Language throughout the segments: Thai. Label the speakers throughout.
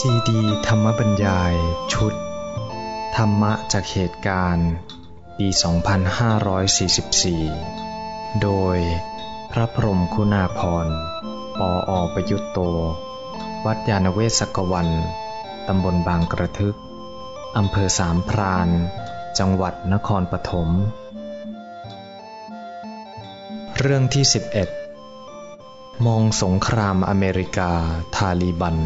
Speaker 1: ซีดีธรรมบรรยาย ชุด ธรรมะจากเหตุการณ์ ปี 2544 โดยพระพรมคุณาพรปออประยุตโต วัดยาณเวศกวัน ตำบลบางกระทึก อำเภอสามพราน จังหวัดนครปฐม เรื่องที่ 11 มองสงครามอเมริกา ทาลีบัน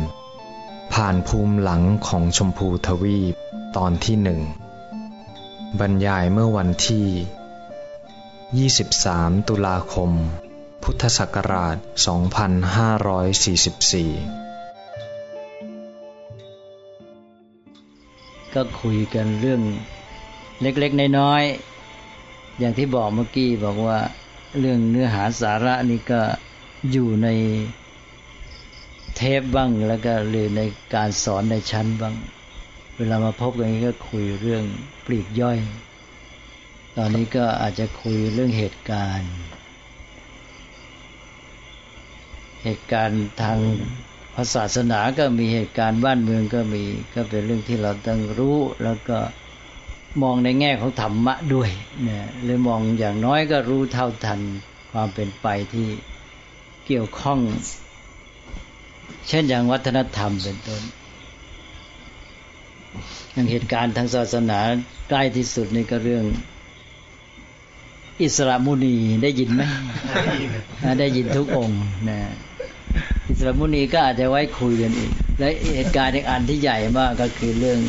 Speaker 1: ผ่านภูมิหลังของชมพูทวีปตอนที่หนึ่งบรรยายเมื่อวันที่ 23 ตุลาคม พุทธศักราช 2544
Speaker 2: ก็คุยกันเรื่องเล็กๆ น้อยๆ อย่างที่บอกเมื่อกี้บอกว่าเรื่องเนื้อหาสาระนี่ก็อยู่ใน เทปบ้างแล้วก็หรือในการสอนในชั้นบ้าง เวลามาพบกันก็คุยเรื่องปลีกย่อย ตอนนี้ก็อาจจะคุยเรื่องเหตุการณ์ เหตุการณ์ทางศาสนาก็มีเหตุการณ์บ้านเมืองก็มีก็เป็นเรื่องที่เราต้องรู้แล้วก็มองในแง่ของธรรมะด้วยเนี่ยเลยมองอย่างน้อยก็รู้เท่าทันความเป็นไปที่เกี่ยวข้อง เช่นอย่างวัฒนธรรมเป็นต้น อย่างเหตุการณ์ทางศาสนาใกล้ที่สุดนี่ก็เรื่อง อิสระมุนีได้ยินไหมได้ยินทุกองค์นะอิสระมุนีก็อาจจะไว้คุยกันอีก และเหตุการณ์อีกอันที่ใหญ่มากก็คือเรื่อง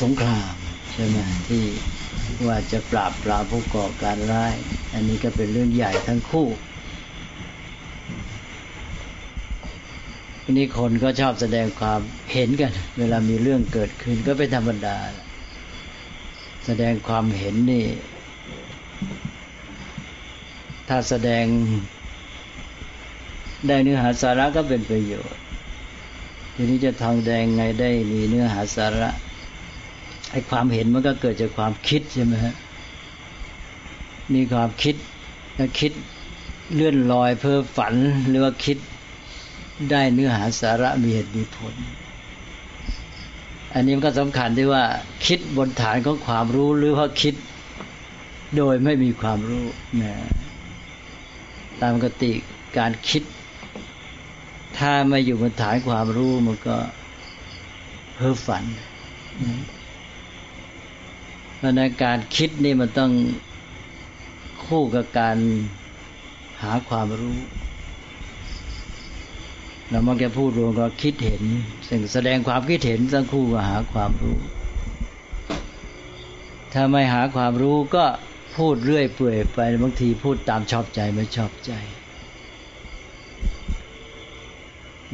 Speaker 2: สงครามใช่ไหมที่ว่าจะปราบปรามผู้ก่อการร้าย อันนี้ก็เป็นเรื่องใหญ่ทั้งคู่ ทีนี้คนก็ชอบแสดงความเห็นกัน เวลามีเรื่องเกิดขึ้นก็เป็นธรรมดา แสดงความเห็นนี่ ถ้าแสดงได้เนื้อหาสาระก็เป็นประโยชน์ ทีนี้จะทองแดงไงได้มีเนื้อหาสาระไอ้ความเห็นมันก็เกิดจากความคิดใช่ไหมฮะมีความคิดแล้วคิดเลื่อนลอยเพ้อฝันหรือว่าคิด ได้เนื้อหาสาระมีเหตุมีผล อันนี้มันก็สำคัญที่ว่าคิดบนฐานของความรู้หรือว่าคิดโดยไม่มีความรู้นะตามกติการคิด ถ้าไม่อยู่บนฐานความรู้มันก็เพ้อฝันเพราะนั้นการคิดนี่มันต้องคู่กับการหาความรู้ เรามักจะพูดรวมก็คิดเห็นสิ่งแสดงความคิดเห็นต้องคู่กับหาความรู้ ถ้าไม่หาความรู้ก็พูดเรื่อยเปื่อยไปบางทีพูดตามชอบใจไม่ชอบใจ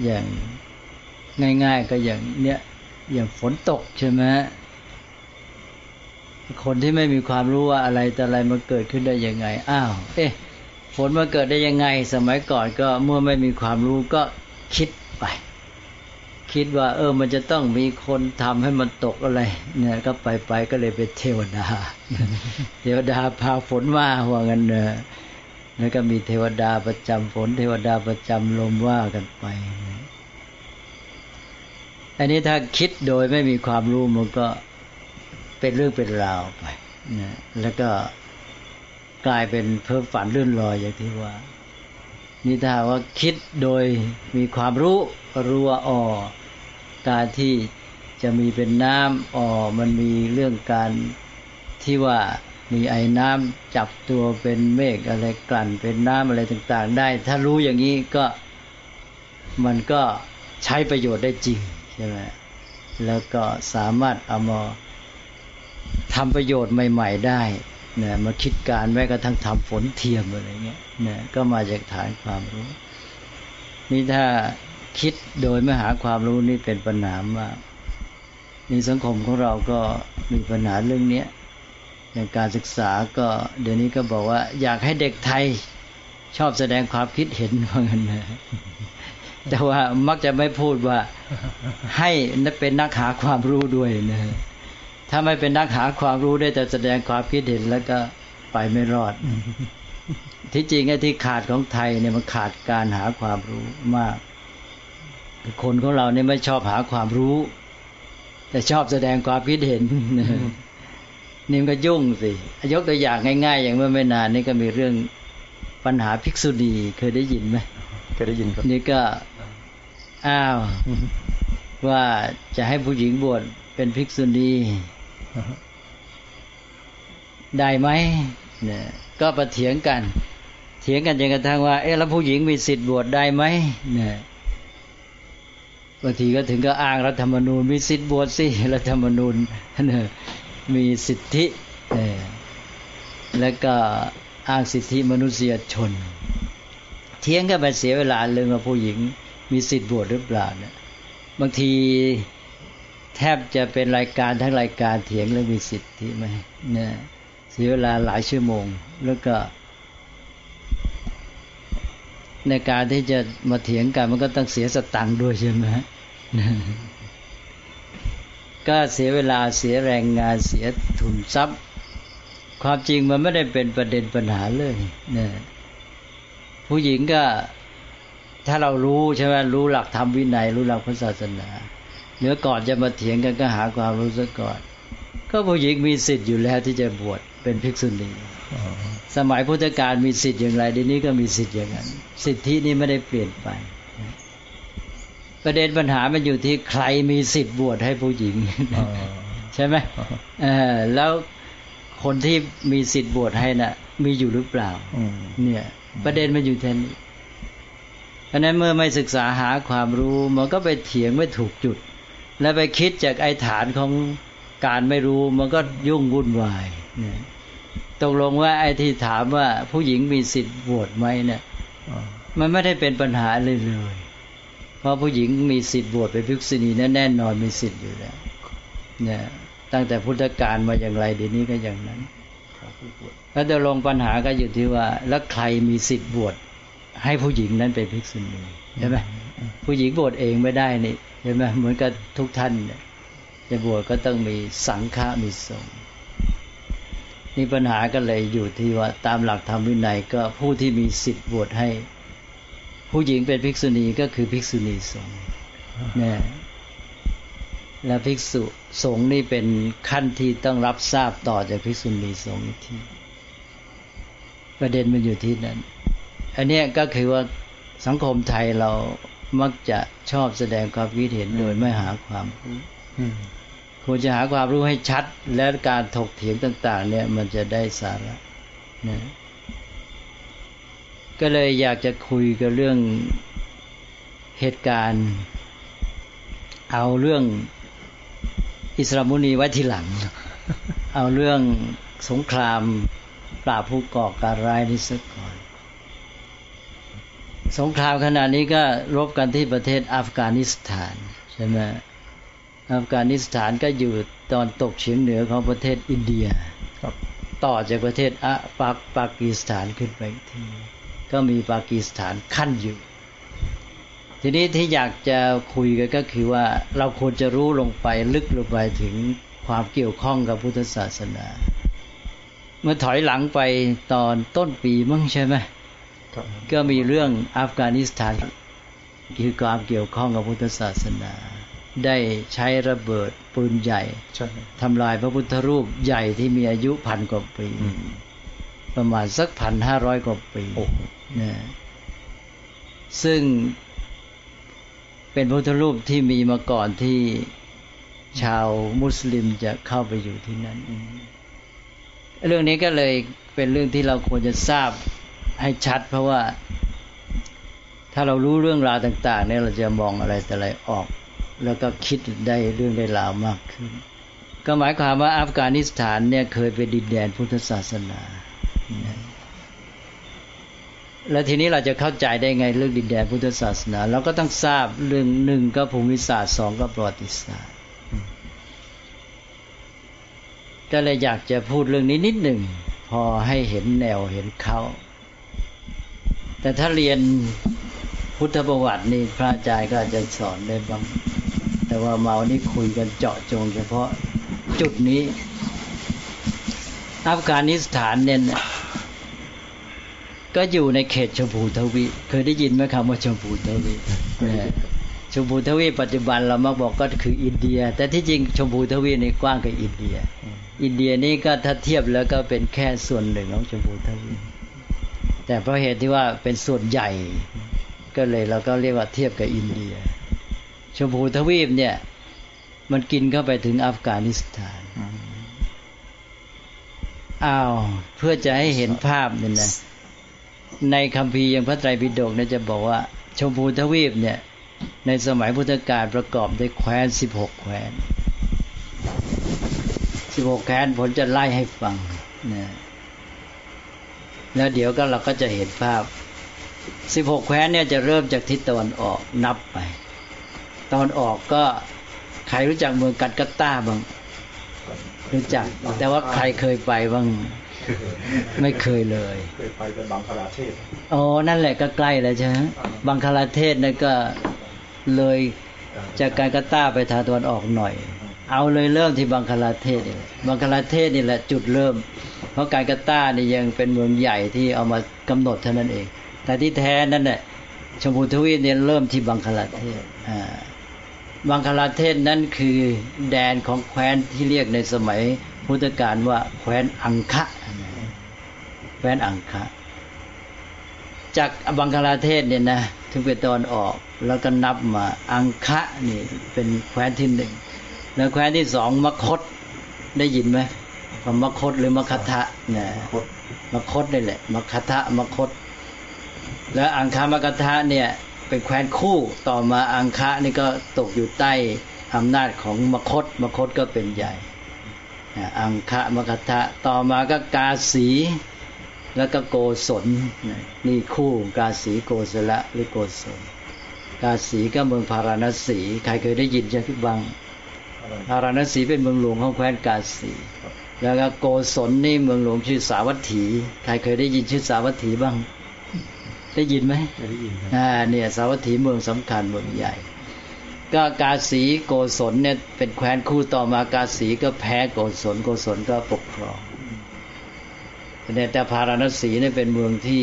Speaker 2: อย่างง่ายๆก็อย่างเนี้ยอย่างฝนตกใช่ไหมคนที่ไม่มีความรู้ว่าอะไรแต่อะไรมันเกิดขึ้นได้ยังไง อ้าว เอ๊ะ ฝนมาเกิดได้ยังไง สมัยก่อนก็เมื่อไม่มีความรู้ก็ คิดไป คิดว่า เออ มันจะต้องมีคนทำให้มันตกอะไร เนี่ย ก็ไปไปก็เลยเป็นเทวดา เทวดาพาฝนมาว่างันเนอะแล้วก็มีเทวดาประจำฝน เทวดาประจำลมว่ากันไป อันนี้ถ้าคิดโดยไม่มีความรู้มันก็เป็นเรื่องเป็นราวไปนะแล้วก็กลายเป็นเพ้อฝันเลื่อนลอยอย่างที่ว่า นี่ถ้าว่าคิดโดยมีความรู้รู้ว่าอ๋อการที่จะมีเป็นน้ำอ๋อมันมีเรื่องการที่ว่ามีไอ้น้ำจับตัวเป็นเมฆอะไรกลั่นเป็นน้ำอะไรต่างๆ ได้ ถ้ารู้อย่างนี้ก็มันก็ใช้ประโยชน์ได้จริงใช่ไหมแล้วก็สามารถเอามาทำประโยชน์ใหม่ ๆ ได้ นะมาคิดการแม้กระทั่งทำฝนเทียมอะไรเงี้ยนะก็มาจากฐานความรู้ นี่ถ้าคิดโดยไม่หาความรู้นี่เป็นปัญหามากในสังคมของเราก็มีปัญหาเรื่องเนี้ยอย่างการศึกษาก็เดี๋ยวนี้ก็บอกว่า อยากให้เด็กไทยชอบแสดงความคิดเห็นว่างั้นนะแต่ว่ามักจะไม่พูดว่าให้เป็นนักหาความรู้ด้วยนะ ถ้าไม่เป็นนักหาความรู้ได้แต่แสดงความคิดเห็นแล้วก็ไปไม่รอด ที่จริงไอ้ที่ขาดของไทยเนี่ยมันขาดการหาความรู้มาก คนของเราเนี่ยไม่ชอบหาความรู้ แต่ชอบแสดงความคิดเห็นนี่มันก็ยุ่งสิยกตัวอย่างง่าย ๆ อย่างเมื่อไม่นานนี่ก็มีเรื่องปัญหาภิกษุณีเคยได้ยินไหม
Speaker 1: เคยได้ยินครับ
Speaker 2: นี่ก็อ้าวว่าจะให้ผู้หญิงบวชเป็นภิกษุณี ได้ไหมเนี่ยก็ประเถียงกัน เถียงกันจนกระทั่งว่า เอ๊ะแล้วผู้หญิงมีสิทธิ์บวชได้ไหมเนี่ยบางทีก็ถึงก็อ้างรัฐธรรมนูญ มีสิทธิ์บวชสิรัฐธรรมนูญเนี่ยมีสิทธิแล้วก็อ้างสิทธิมนุษยชนเทียงกันไปเสียเวลาเรื่องว่าผู้หญิงมีสิทธิ์บวชหรือเปล่าเนี่ยบางที แทบจะเป็นรายการทั้งรายการเถียงเรื่องมีสิทธิไหมเนี่ยเสียเวลาหลายชั่วโมง แล้วก็ ในการที่จะมาเถียงกันมันก็ต้องเสียสตังค์ด้วยใช่ไหมก็เสียเวลาเสียแรงงานเสียทุนทรัพย์ ความจริงมันไม่ได้เป็นประเด็นปัญหาเลยเนี่ยผู้หญิงก็ถ้าเรารู้ใช่ไหมรู้หลักธรรมวินัย รู้หลักพระศาสนา เนื้อก่อนจะมาเถียงกันก็หาความรู้ซะก่อน ก็ผู้หญิงมีสิทธิ์อยู่แล้วที่จะบวชเป็นภิกษุณีสมัยพุทธกาลมีสิทธิ์อย่างไรดีนี้ก็มีสิทธิ์อย่างนั้น สิทธินี้ไม่ได้เปลี่ยนไป ประเด็นปัญหามันอยู่ที่ใครมีสิทธิ์บวชให้ผู้หญิงใช่ไหมแล้วคนที่มีสิทธิ์บวชให้น่ะ มีอยู่หรือเปล่าเนี่ย ประเด็นมันอยู่แทนเพราะนั้นเมื่อไม่ศึกษาหาความรู้มันก็ไปเถียงไม่ถูกจุด แล้วไปคิดจากไอ้ฐานของการไม่รู้มันก็ยุ่งวุ่นวายเนี่ยตกลงว่าไอ้ที่ถามว่าผู้หญิงมีสิทธิ์บวชไหมเนี่ยมันไม่ได้เป็นปัญหาเลยเลย เพราะผู้หญิงมีสิทธิ์บวชเป็นภิกษุณีนั้นแน่นอนมีสิทธิ์อยู่แล้วเนี่ยตั้งแต่พุทธกาลมาอย่างไรเดี๋ยวนี้ก็อย่างนั้นแล้วจะลงปัญหาก็อยู่ที่ว่า แล้วใครมีสิทธิ์บวชให้ผู้หญิงนั้นเป็นภิกษุณีใช่ไหมผู้หญิงบวชเองไม่ได้นี่ ใช่ไหมเหมือนกับทุกท่านเนี่ยจะบวชก็ต้องมีสังฆามีสงฆ์นี่ปัญหาก็เลยอยู่ที่ว่าตามหลักธรรมวินัยก็ผู้ที่มีสิทธิ์บวชให้ ผู้หญิงเป็นภิกษุณีก็คือภิกษุณีสงฆ์เนี่ยและภิกษุสงฆ์นี่เป็นขั้นที่ต้องรับทราบต่อจากภิกษุณีสงฆ์ที่ประเด็นมันอยู่ที่นั้นอันนี้ก็คือว่าสังคมไทยเรา มักจะชอบแสดงความคิดเห็นโดยไม่หาความรู้ควรจะหาความรู้ให้ชัด และการถกเถียงต่าง ๆ เนี่ย มันจะได้สาระนะก็เลยอยากจะคุยกับเรื่องเหตุการณ์ เอาเรื่องอิสลามุนีไว้ทีหลัง เอาเรื่องสงครามปราบผู้ก่อการร้ายนี้สักก่อน สงครามขณะนี้ก็รบกันที่ประเทศอัฟกานิสถานใช่ไหมอัฟกานิสถานก็อยู่ตอนตกเฉียงเหนือของประเทศอินเดียต่อจากประเทศอะปากปากีสถานขึ้นไปทีก็มีปากีสถานขั้นอยู่ ทีนี้ที่อยากจะคุยกันก็คือว่าเราควรจะรู้ลงไปลึกลงไปถึงความเกี่ยวข้องกับพุทธศาสนา เมื่อถอยหลังไปตอนต้นปีมั้งใช่ไหม ก็มีเรื่องอัฟกานิสถานคือความเกี่ยวข้องกับพุทธศาสนา ได้ใช้ระเบิดปืนใหญ่ทำลายพระพุทธรูปใหญ่ที่มีอายุพันกว่าปี ประมาณสักพันห้าร้อยกว่าปีนะซึ่งเป็นพุทธรูปที่มีมาก่อนที่ชาวมุสลิมจะเข้าไปอยู่ที่นั้น เรื่องนี้ก็เลยเป็นเรื่องที่เราควรจะทราบ ให้ชัด เพราะว่าถ้าเรารู้เรื่องราวต่าง ๆ เนี่ยเราจะมองอะไรแต่อะไรออก แล้วก็คิดได้เรื่องได้ราวมากขึ้น ก็หมายความว่าอัฟกานิสถานเนี่ยเคยเป็นดินแดนพุทธศาสนาแล้วทีนี้เราจะเข้าใจได้ไงเรื่องดินแดนพุทธศาสนาเราก็ต้องทราบเรื่องหนึ่งก็ภูมิศาสตร์สองก็ประวัติศาสตร์ก็เลยอยากจะพูดเรื่องนี้นิดหนึ่งพอให้เห็นแนวเห็นเขา แต่ถ้าเรียนพุทธประวัตินี่พระอาจารย์ก็จะสอนได้บ้าง แต่ว่าเมานี่คุยกันเจาะจง เฉพาะจุดนี้ อัฟกานิสถานเนี่ยก็อยู่ในเขตชมพูทวีเคยได้ยินไหมคำว่าชมพูทวีชมพูทวีปัจจุบันเรามักบอกก็คืออินเดีย แต่ที่จริงชมพูทวีนี่กว้างกว่าอินเดีย อินเดียนี่ก็ถ้าเทียบแล้วก็เป็นแค่ส่วนหนึ่งของชมพูทวี แต่เพราะเหตุที่ว่าเป็นส่วนใหญ่ ก็เลยเราก็เรียกว่าเทียบกับอินเดีย ชมพูทวีปเนี่ย มันกินเข้าไปถึงอัฟกานิสถานอ้าวเพื่อจะให้เห็นภาพเนี่ยนะในคัมภีร์ยังพระไตรปิฎกเนี่ยจะบอกว่า ชมพูทวีปเนี่ย ในสมัยพุทธกาลประกอบด้วยแคว้นสิบหกแคว้นสิบหกแคว้นผมจะไล่ให้ฟังนะ แล้วเดี๋ยวก็เราก็จะเห็นภาพสิบหกแคว้นเนี่ยจะเริ่มจากทิศตะวันออกนับไป ตอนออกก็ใครรู้จักเมืองกัตกัตตาบ้างรู้จัก แต่ว่าใครเคยไปบ้างไม่เคยเลย
Speaker 3: เคยไปเป็นบังคลาเทศ
Speaker 2: อ๋อนั่นแหละก็ใกล้แล้วใช่ไหมบังคลาเทศนั่นก็เลยจากการกาตาไปทางตะวันออกหน่อย เอาเลยเริ่มที่บังคลาเทศนี่แหละบังคลาเทศนี่แหละจุดเริ่มเพ ราะการกาตานี่ยังเป็นเมืองใหญ่ที่เอามากำหนดเท่านั้นเอง แต่ที่แท้นั่นแหละชมพูทวีปเนี่ยเริ่มที่บังคลาเทศบังคลาเทศนั้นคือแดนของแคว้นที่เรียกในสมัยพุทธกาลว่าแคว้นอังคะแคว้นอังคะ จากบังคลาเทศเนี่ยนะถึงเป็นตอนออกแล้วก็นับมาอังคะนี่เป็นแคว้นที่หนึ่งแล้วแคว้นที่สองมคตได้ยินไหม มคตหรือมคทะนะมคตนี่แหละมคทะมคต แล้วอังคามกทะเนี่ยเป็นแคว้นคู่ต่อมาอังคะนี่ก็ตกอยู่ใต้อำนาจของมคตมคตก็เป็นใหญ่อังคะมคทะต่อมาก็กาสีแล้วก็โกศลนี่คู่กาสีโกศละหรือโกศลกาสีก็เมืองพาราณสี ใครเคยได้ยินจังที่บังพาราณสีเป็นเมืองหลวงของแคว้นกาสี แล้วก็โกศลนี่เมืองหลวงชื่อสาวัตถี ใครเคยได้ยินชื่อสาวัตถีบ้าง ได้ยินไหม
Speaker 3: ได้ยินครับ
Speaker 2: อ่าเนี่ยสาวัตถีเมืองสำคัญเมืองใหญ่ ก็กาสีโกศลเนี่ยเป็นแคว้นคู่ต่อมากาสีก็แพ้โกศลโกศลก็ปกครองแต่แต่พาราณสีเนี่ยเป็นเมืองที่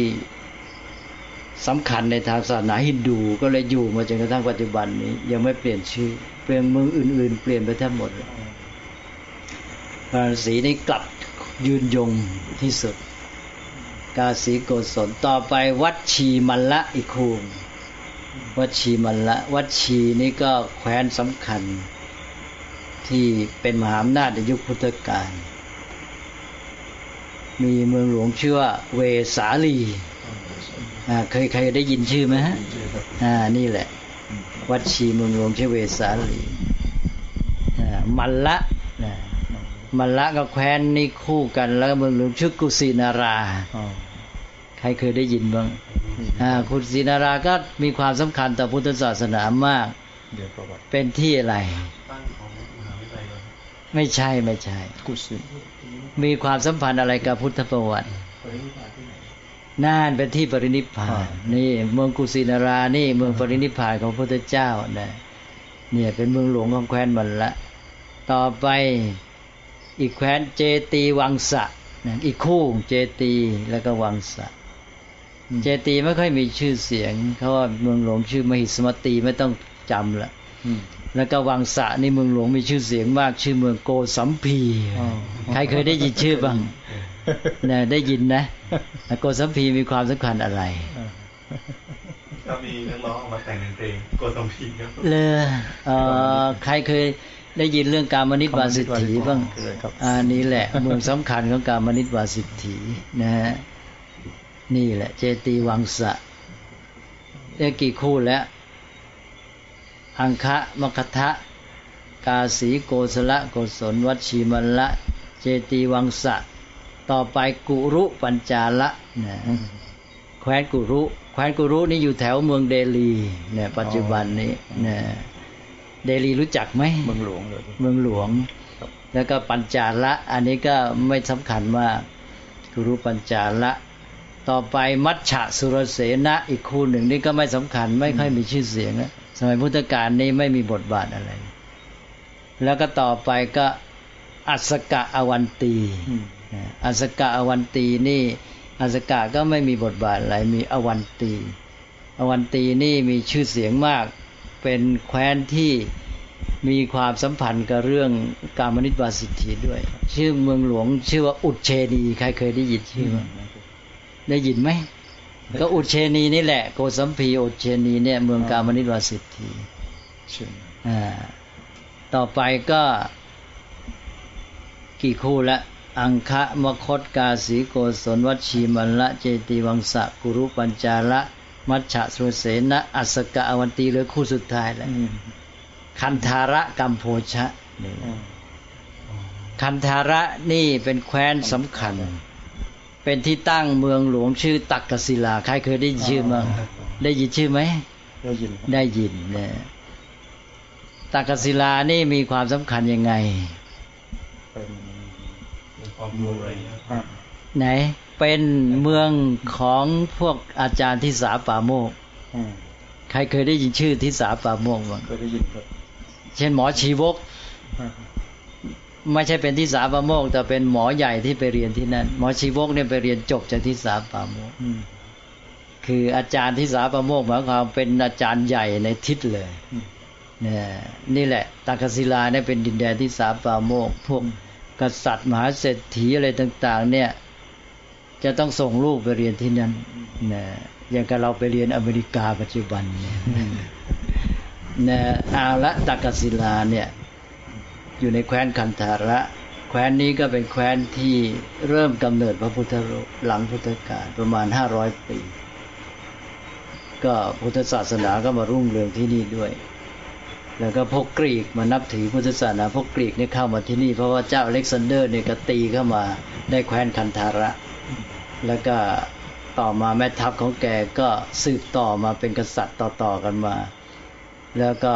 Speaker 2: สำคัญในทางศาสนาฮินดูก็เลยอยู่มาจนกระทั่งปัจจุบันนี้ ยังไม่เปลี่ยนชื่อเปลี่ยนเมืองอื่น ๆ เปลี่ยนไปแทบหมดเลยพา ราณสีนี่กลับยืนยงที่สุด กาสีโกศลต่อไปวัดชีมัลละอีกคูงวัดชีมัลละวัดชีนี่ก็แคว้นสำคัญ ที่เป็นมหาอำนาจในยุคพุทธกาลมีเมืองหลวงชื่อว่าเวสาลีเคยใครได้ยินชื่อไหมฮะนี่แหละ วัดชีเมืองหลวงชื่อเวสาลีมัลละนะ มัลละกับแคว้นนี่คู่กันแล้วก็เมืองหลวงชื่อกุสินาราใครเคยได้ยินบ้างอ่ากุสินาราก็มีความสำคัญต่อพุทธศาสนามาก
Speaker 3: เดี๋ยวประวัติ
Speaker 2: เป็นที่อะไร
Speaker 3: ตั้งของมหาวิทยาลัยก่อน
Speaker 2: ไม่ใช่ไม่ใช่
Speaker 3: กุศิ
Speaker 2: มีความสัมพันธ์อะไรกับพุทธประวัติ
Speaker 3: ปรินิพพานที่ไหน
Speaker 2: น่านเป็นที่ปรินิพพา
Speaker 3: อ่า
Speaker 2: นนี่เมืองกุสินารานี่เมืองปรินิพพานของพระพุทธเจ้านะเนี่ยเป็นเมืองหลวงของแคว้นมันละ ต่อไป อีกแคว้นเจตีวังสะนะอีกคู่เจตีแล้วก็วังสะเจตีไม่ค่อยมีชื่อเสียงเขาว่าเมืองหลวงชื่อมหิสมตีไม่ต้องจำละ
Speaker 3: อืม
Speaker 2: แล้วก็วังสะนี่เมืองหลวงมีชื่อเสียงมาก ชื่อเมืองโกสัมพี
Speaker 3: อ๋อ
Speaker 2: ใครเคยได้ยินชื่อบ้างนะได้ยินนะแล้วโกสัมพีมีความสำคัญอะไร
Speaker 3: ก็มีนักร้องออกมาแต่งเพลงโกสัมพีครับ
Speaker 2: เลยเอ่อใครเคย ได้ยินเรื่องการมนิตวาสิทธิบ้าง
Speaker 3: เคยครับ
Speaker 2: อ่านี่แหละเมืองสำคัญของการมนิตวาสิทธินะฮะนี่แหละ เจตีวังสะได้กี่คู่แล้ว อังคะมคทะ กาสีโกศละโกศลวัดชีมัลละเจตีวังสะ ต่อไปกุรุปัญจาละนะแคว้นกุรุแคว้นกุรุนี่อยู่แถวเมืองเดลีเนี่ยปัจจุบันนี้นะ เดลีรู้จักไหม
Speaker 3: เมืองหลวงเลย
Speaker 2: เมืองหลวง
Speaker 3: ครับ
Speaker 2: แล้วก็ปัญจาละ อันนี้ก็ไม่สำคัญมากกุรุปัญจาละ ต่อไปมัชฉะสุรเสนะอีกคู่หนึ่งนี่ก็ไม่สำคัญไม่ค่อยมีชื่อเสียงนะสมัยพุทธกาลนี่ไม่มีบทบาทอะไร แล้วก็ต่อไปก็อัสกะอวันตี
Speaker 3: อืม
Speaker 2: อัสกะอวันตีนี่อัสกะก็ไม่มีบทบาทอะไรมีอวันตีอวันตีนี่มีชื่อเสียงมาก เป็นแคว้นที่มีความสัมพันธ์กับเรื่องการมนิตวาสิทธิด้วย ชื่อเมืองหลวงชื่อว่าอุดเชนีใครเคยได้ยินชื่อไหมได้ยินไหมก็อุดเชนีนี่แหละโกสัมพีอุดเชนีเนี่ยเมืองการมนิตวาสิทธิอ่าต่อไปก็กี่คู่ละอังคะมคตกาสีโกศลวัชีมัลละเจติวังสะกุรุปัญจาละ มัชฉะสุเสนะอัสกะอวันตีเหลือคู่สุดท้ายแล้วคันธาระกัมโพชะคันธาระนี่เป็นแคว้นสำคัญ เป็นที่ตั้งเมืองหลวงชื่อตักกศิลา ใครเคยได้ยินชื่อมั้งได้ยินชื่อไหม
Speaker 4: ได้ยิน
Speaker 2: ได้ยินเนี่ยตักกศิลานี่มีความสำคัญยังไง
Speaker 3: เป็นความรู้อะไร
Speaker 2: ไหน เป็นเมืองของพวกอาจารย์ทิสาป่าโมกใครเคยได้ยินชื่อทิสาป่าโมกบ้าง
Speaker 4: เคยได้ยินครับ
Speaker 2: เช่นหมอชีวก ไม่ใช่เป็นทิสาป่าโมก แต่เป็นหมอใหญ่ที่ไปเรียนที่นั่น หมอชีวกเนี่ยไปเรียนจบจากทิสาป่าโมกคืออาจารย์ทิสาป่าโมกหมายความเป็นอาจารย์ใหญ่ในทิศเลยนี่นี่แหละตากศิลาเนี่ยเป็นดินแดนที่สาปาโมกพวกกษัตริย์มหาเศรษฐีอะไรต่าง ๆ เนี่ย จะต้องส่งลูกไปเรียนที่นั่นนะอย่างกับเราไปเรียนอเมริกาปัจจุบันเนี่ยนะอาละตากศิลาเนี่ยอยู่ในแคว้นคันธาระแคว้นนี้ก็เป็นแคว้นที่เริ่มกำเนิดพระพุทธรูปหลังพุทธกาลประมาณห้าร้อยปี ก็พุทธศาสนาก็มารุ่งเรืองที่นี่ด้วย แล้วก็พวกกรีกมานับถือพุทธศาสนาพวกกรีกเนี่ยเข้ามาที่นี่เพราะว่าเจ้าอเล็กซานเดอร์เนี่ยก็ตีเข้ามาได้แคว้นคันธาระ แล้วก็ต่อมาแม่ทัพของแกก็สืบต่อมาเป็นกษัตริย์ต่อๆกันมา แล้วก็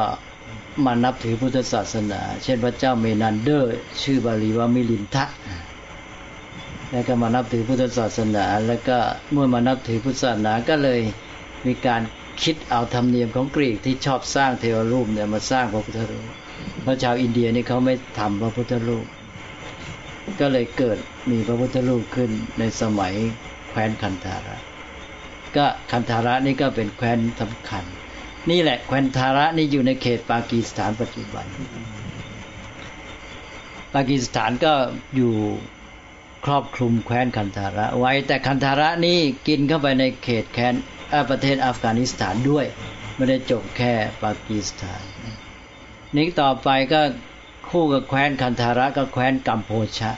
Speaker 2: มานับถือพุทธศาสนา เช่นพระเจ้าเมนันเดอร์ ชื่อบาลีว่ามิลินทะแล้วก็มานับถือพุทธศาสนา แล้วก็เมื่อมานับถือพุทธศาสนาก็เลยมีการคิดเอาธรรมเนียมของกรีกที่ชอบสร้างเทวรูปเนี่ยมาสร้างพระพุทธรูปเพราะชาวอินเดียนี่เขาไม่ทำพระพุทธรูป ก็เลยเกิดมีพระพุทธรูปขึ้นในสมัยแคว้นคันธาระ ก็คันธาระนี่ก็เป็นแคว้นสำคัญ นี่แหละแคว้นธาระนี่อยู่ในเขตปากีสถานปัจจุบัน ปากีสถานก็อยู่ครอบคลุมแคว้นคันธาระ ไว้แต่คันธาระนี่กินเข้าไปในเขตแคว้นประเทศอัฟกานิสถานด้วย ไม่ได้จบแค่ปากีสถานนี้ต่อไปก็ คู่กับแคว้นคันธาระก็แคว้นกัมโพชะ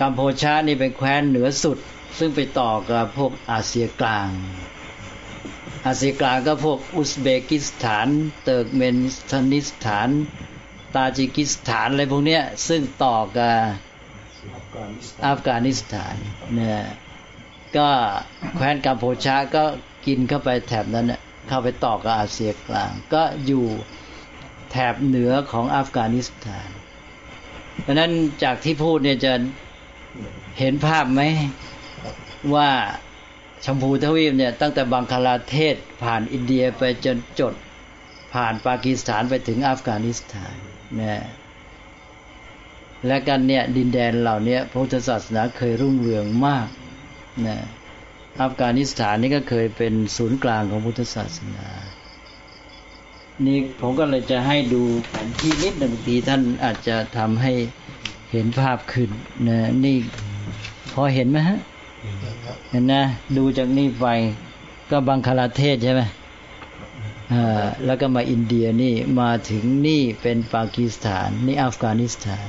Speaker 2: กัมโพชะนี่เป็นแคว้นเหนือสุด ซึ่งไปต่อกับพวกอาเซียกลาง อาเซียกลางก็พวกอุซเบกิสถาน เติร์กเมนสถานิสถาน ตาจิกิสถานอะไรพวกเนี้ยซึ่งต่อกับอัฟกานิสถานเนี่ยก็แคว้นกัมพูชาก็กินเข้าไปแถบนั้นเข้าไปต่อกับอาเซียกลาง ก็อยู่ แถบเหนือของอัฟกานิสถานเพราะนั้นจากที่พูดเนี่ยจะเห็นภาพไหมว่าชมพูทวีปเนี่ยตั้งแต่บังคลาเทศผ่านอินเดียไปจนจดผ่านปากีสถานไปถึงอัฟกานิสถานนะและกันเนี่ยดินแดนเหล่านี้พุทธศาสนาเคยรุ่งเรืองมากนะอัฟกานิสถานนี่ก็เคยเป็นศูนย์กลางของพุทธศาสนา นี่ผมก็เลยจะให้ดูแผนที่นิดหนึ่งทีท่านอาจจะทำให้เห็นภาพขึ้นนะนี่พอเห็นไหมฮะเห็นนะดูจากนี่ไปก็บังคลาเทศใช่ไหมอ่าแล้วก็มาอินเดียนี่มาถึงนี่เป็นปากีสถาน นี่อัฟกานิสถาน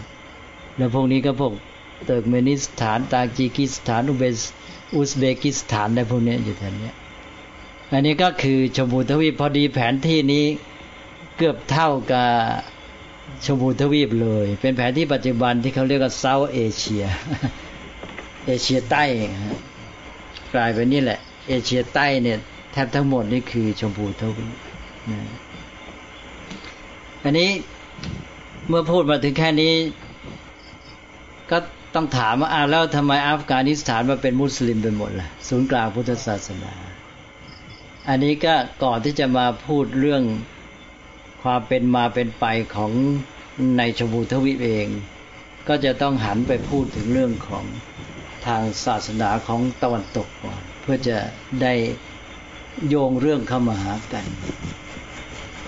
Speaker 2: แล้วพวกนี้ก็พวกเติร์กเมนิสถาน ตาจิกิสถาน อุเบสอุซเบกิสถานได้พวกนี้อยู่แถวนี้อันนี้ก็คือชมพูทวีปพอดีแผนที่นี้ เกือบเท่ากับชมพูทวีปเลย เป็นแผนที่ปัจจุบันที่เขาเรียกว่าเซาเอเชีย เอเชียใต้กลายเป็นนี่แหละ เอเชียใต้เนี่ยแทบทั้งหมดนี่คือชมพูทวีปอันนี้เมื่อพูดมาถึงแค่นี้ ก็ต้องถามว่าอ่าแล้วทำไมอัฟกานิสถานมาเป็นมุสลิมไปหมดล่ะ ศูนย์กลางพุทธศาสนา อันนี้ก็ก่อนที่จะมาพูดเรื่อง ความเป็นมาเป็นไปของในชมพูทวีปเอง ก็จะต้องหันไปพูดถึงเรื่องของทางศาสนาของตะวันตกก่อนเพื่อจะได้โยงเรื่องเข้ามาหากัน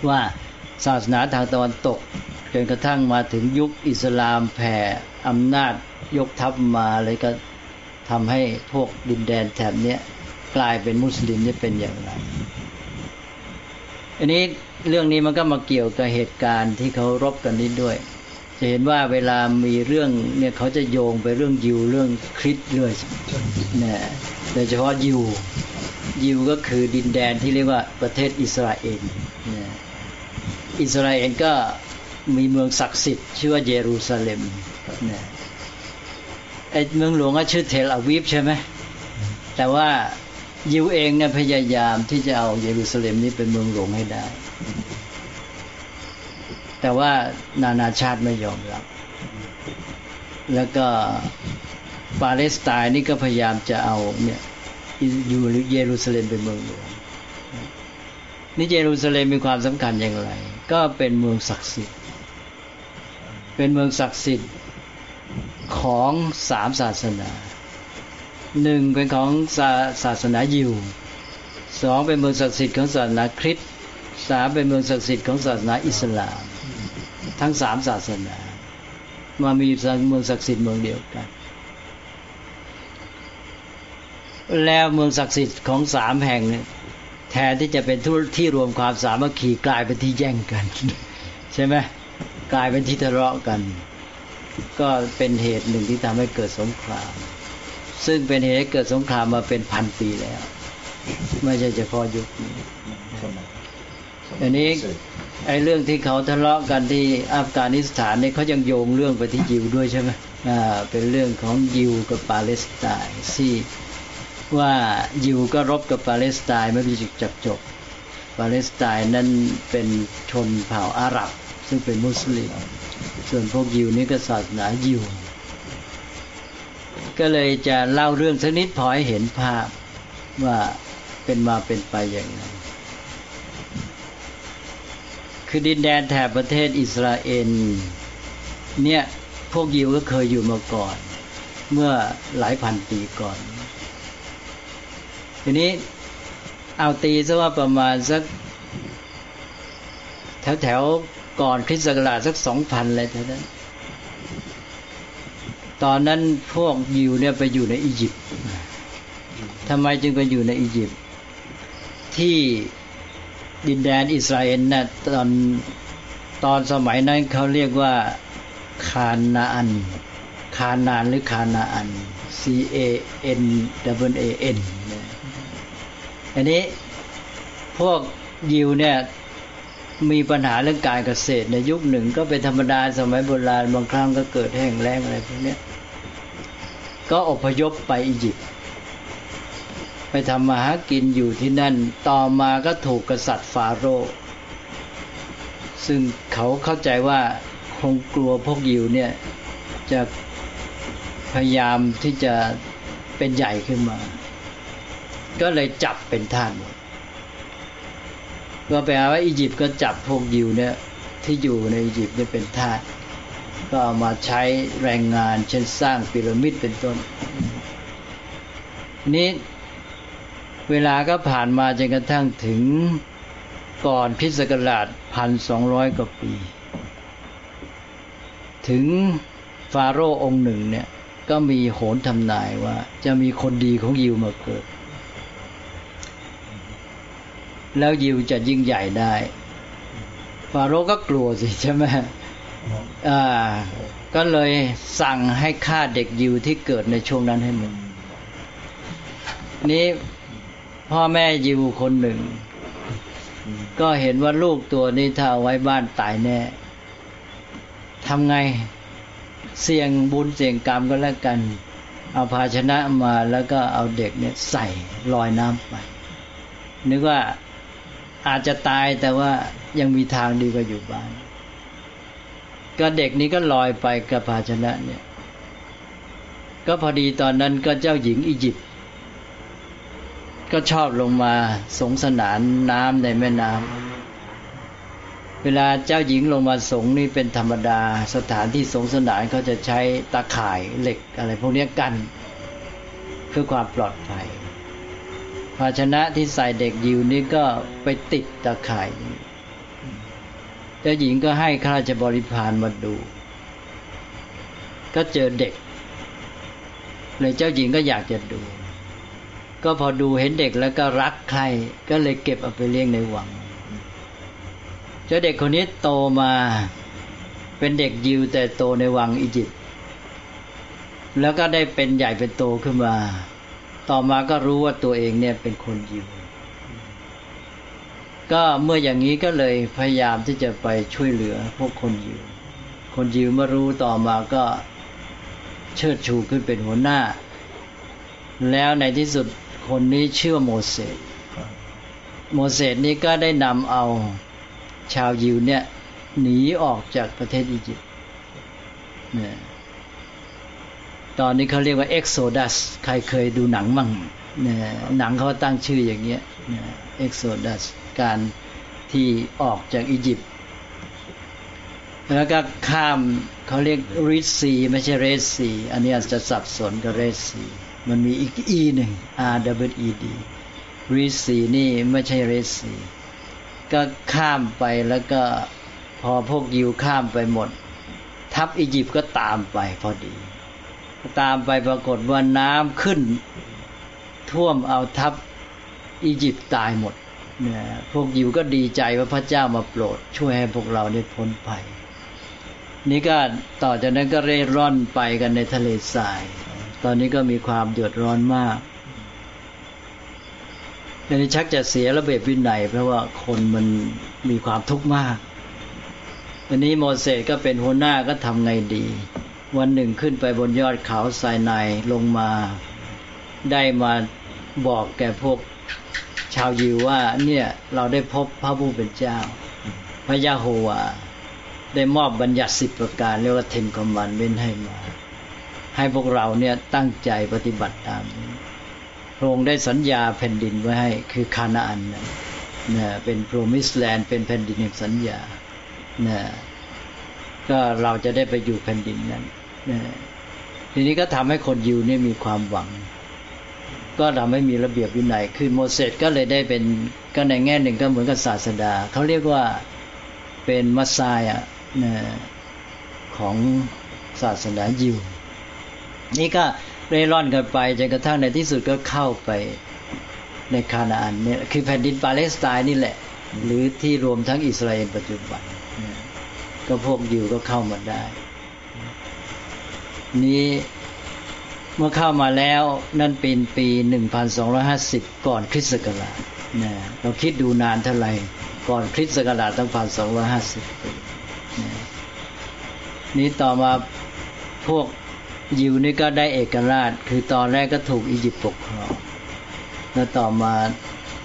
Speaker 2: ว่าศาสนาทางตะวันตกจนกระทั่งมาถึงยุคอิสลามแผ่อำนาจยกทัพมาเลยก็ทำให้พวกดินแดนแถบนี้กลายเป็นมุสลิมนี่เป็นอย่างไร อันนี้เรื่องนี้มันก็มาเกี่ยวกับเหตุการณ์ที่เขารบกันนี้ด้วย จะเห็นว่าเวลามีเรื่องเนี่ยเขาจะโยงไปเรื่องยิวเรื่องคริสเรื่อยนะโดยเฉพาะยิวยิวก็คือดินแดนที่เรียกว่าประเทศอิสราเอลนะอิสราเอลก็มีเมืองศักดิ์สิทธิ์ชื่อว่าเยรูซาเล็มนะไอเมืองหลวงก็ชื่อเทลอาวีฟใช่ไหมแต่ว่า ยิวเองเนี่ยพยายามที่จะเอาเยรูซาเล็มนี้เป็นเมืองหลวงให้ได้ แต่ว่านานาชาติไม่ยอมรับ แล้วก็ปาเลสไตน์นี่ก็พยายามจะเอาเนี่ยอยู่เยรูซาเล็มเป็นเมืองหลวงนี่เยรูซาเล็มมีความสำคัญอย่างไร ก็เป็นเมืองศักดิ์สิทธิ์ เป็นเมืองศักดิ์สิทธิ์ของสามศาสนา หนึ่งเป็นของศาศาสนายิวสองเป็นเมืองศักดิ์สิทธิ์ของศาสนาคริสต์สามเป็นเมืองศักดิ์สิทธิ์ของศาสนาอิสลาม ทั้งสามศาสนา มามีเมืองศักดิ์สิทธิ์เมืองเดียวกัน แล้วเมืองศักดิ์สิทธิ์ของสามแห่งแทนที่จะเป็นที่รวมความสามัคคีกลายเป็นที่แย่งกัน ใช่ไหมกลายเป็นที่ทะเลาะกัน ก็เป็นเหตุหนึ่งที่ทำให้เกิดสงคราม ซึ่งเป็นเหตุให้เกิดสงครามมาเป็นพันปีแล้ว ไม่ใช่เฉพาะยุคนี้อันนี้ไอ้เรื่องที่เขาทะเลาะกันที่อัฟกานิสถานนี่เขายังโยงเรื่องไปที่ยิวด้วยใช่ไหมอ่าเป็นเรื่องของยิวกับปาเลสไตน์ที่ว่ายิวก็รบกับปาเลสไตน์ไม่มีจุดจับจบ ปาเลสไตน์นั้นเป็นชนเผ่าอาหรับ ซึ่งเป็นมุสลิม ส่วนพวกยิวนี่ก็ศาสนายิว ก็เลยจะเล่าเรื่องสักนิดพอให้เห็นภาพว่าเป็นมาเป็นไปอย่างไรคือดินแดนแถบประเทศอิสราเอลเนี่ยพวกยิวก็เคยอยู่มาก่อน เมื่อหลายพันปีก่อน ทีนี้เอาตีซะว่าประมาณสักแถวแถวก่อนคริสต์ศักราชสักสองพันเลยเท่านั้น ตอนนั้นพวกยิวเนี่ยไปอยู่ในอียิปต์ทำไมจึงไปอยู่ในอียิปต์ที่ดินแดนอิสราเอลนะ่ะตอนตอนสมัยนั้นเขาเรียกว่าคานาอัน คานานหรือคานาอัน C A N W A N อันนี้พวกยิวเนี่ย มีปัญหาเรื่องการเกษตรในยุคหนึ่งก็เป็นธรรมดาสมัยโบราณบางครั้งก็เกิดแห้งแล้งอะไรพวกนี้ก็อพยพไปอียิปต์ไปทำมาหากินอยู่ที่นั่นต่อมาก็ถูกกษัตริย์ฟาโรห์ซึ่งเขาเข้าใจว่าคงกลัวพวกยิวเนี่ยจะพยายามที่จะเป็นใหญ่ขึ้นมา ก็เลยจับเป็นท่านหมด ก็แปลว่าอียิปต์ก็จับพวกยิวเนี่ยที่อยู่ในอียิปต์เนี่ยเป็นทาสก็เอามาใช้แรงงานเช่นสร้างพีระมิดเป็นต้น นี้เวลาก็ผ่านมาจนกระทั่งถึงก่อนคริสต์ศักราชพันสองร้อยกว่าปี ถึงฟาโรห์องค์หนึ่งเนี่ยก็มีโหนทำนายว่าจะมีคนดีของยิวมาเกิด แล้วยิวจะยิ่งใหญ่ได้ ฟาโรก็กลัวสิใช่ไหมอ่า ก็เลยสั่งให้ฆ่าเด็กยิวที่เกิดในช่วงนั้นให้หมดนี้พ่อแม่ยิวคนหนึ่ง ก็เห็นว่าลูกตัวนี้ถ้าเอาไว้บ้านตายแน่ทำไงเสี่ยงบุญเสี่ยงกรรมก็แล้วกัน เอาภาชนะมาแล้วก็เอาเด็กเนี่ยใส่ลอยน้ำไป นึกว่า อาจจะตายแต่ว่ายังมีทางดีกว่าอยู่บ้าน ก็เด็กนี้ก็ลอยไปกับภาชนะเนี่ย ก็พอดีตอนนั้นก็เจ้าหญิงอียิปต์ก็ชอบลงมาสงสนานน้ำในแม่น้ำเวลาเจ้าหญิงลงมาสงนี่เป็นธรรมดา สถานที่สงสนานเขาจะใช้ตาข่ายเหล็กอะไรพวกนี้กันเพื่อความปลอดภัย ภาชนะที่ใส่เด็กยิวนี่ก็ไปติดตาข่ายจ้าหญิงก็ให้ข้าราชบริพารมาดู ก็เจอเด็ก เลยเจ้าหญิงก็อยากจะดู ก็พอดูเห็นเด็กแล้วก็รักใครก็เลยเก็บเอาไปเลี้ยงในวัง เจ้าเด็กคนนี้โตมาเป็นเด็กยิวแต่โตในวังอียิปต์แล้วก็ได้เป็นใหญ่เป็นโตขึ้นมา ต่อมาก็รู้ว่าตัวเองเนี่ยเป็นคนยิว ก็เมื่ออย่างนี้ก็เลยพยายามที่จะไปช่วยเหลือพวกคนยิว คนยิวเมื่อรู้ต่อมาก็เชิดชูขึ้นเป็นหัวหน้า แล้วในที่สุดคนนี้ชื่อโมเสส โมเสสนี้ก็ได้นำเอาชาวยิวเนี่ยหนีออกจากประเทศอียิปต์เนี่ย ตอนนี้เขาเรียกว่า Exodus ใครเคยดูหนังมั่งหนังเขาตั้งชื่ออย่างเงี้ย Exodus การที่ออกจากอียิปต์แล้วก็ข้ามเขาเรียกริสซีไม่ใช่เรสซีอันนี้อาจจะสับสนกับเรสซีมันมีอีกอีหนึ่ง R W E D ริสซีนี่ไม่ใช่เรสซีก็ข้ามไปแล้วก็พอพวกยิวข้ามไปหมด ทัพอียิปต์ก็ตามไปพอดี ตามไปปรากฏว่าน้ำขึ้น ท่วมเอาทัพอียิปต์ตายหมดเนี่ยพวกยิวก็ดีใจว่าพระเจ้ามาโปรด ช่วยให้พวกเราได้พ้นภัยนี่ก็ต่อจากนั้นก็เร่ร่อนไปกันในทะเลทราย ตอนนี้ก็มีความเดือดร้อนมากในนี้ชักจะเสียระเบียบวินัยเพราะว่าคนมันมีความทุกข์มากอันนี้โมเสสก็เป็นหัวหน้าก็ทำไงดี วันหนึ่งขึ้นไปบนยอดเขาไซนายลงมา ได้มาบอกแก่พวกชาวยิวว่า เนี่ยเราได้พบพระผู้เป็นเจ้า พระยาโฮวาได้มอบบัญญัติสิบประการเรียกว่าเทนคอมมันเว้นให้มา ให้พวกเราเนี่ยตั้งใจปฏิบัติตามนี้พระองค์ได้สัญญาแผ่นดินไว้ให้ คือคานาอันนะเป็นโปรมิสแลนด์เป็นแผ่นดินแห่งสัญญานะก็เราจะได้ไปอยู่แผ่นดินนั้น ทีนี้ก็ทำให้คนยิวนี่มีความหวัง ก็ทำให้มีระเบียบวินัยคือโมเสสก็เลยได้เป็นก็ในแง่หนึ่งก็เหมือนกับศาสดาเขาเรียกว่าเป็นมัสซายะนะของศาสนายิว นี่ก็เร่ร่อนกันไปจนกระทั่งในที่สุดก็เข้าไปในคานาอันเนี่ยคือแผ่นดินปาเลสไตน์นี่แหละ หรือที่รวมทั้งอิสราเอลปัจจุบันก็พวกยิวก็เข้ามาได้ นี้เมื่อเข้ามาแล้วนั่นเป็นปีหนึ่งพันสองร้อยห้าสิบก่อนคริสต์ศักราชนะเราคิดดูนานเท่าไหร่ก่อนคริสต์ศักราชตั้งพันสองร้อยห้าสิบปีนี้ต่อมาพวกยิวนี่ก็ได้เอกราช คือตอนแรกก็ถูกอียิปต์ปกครองแล้วต่อมา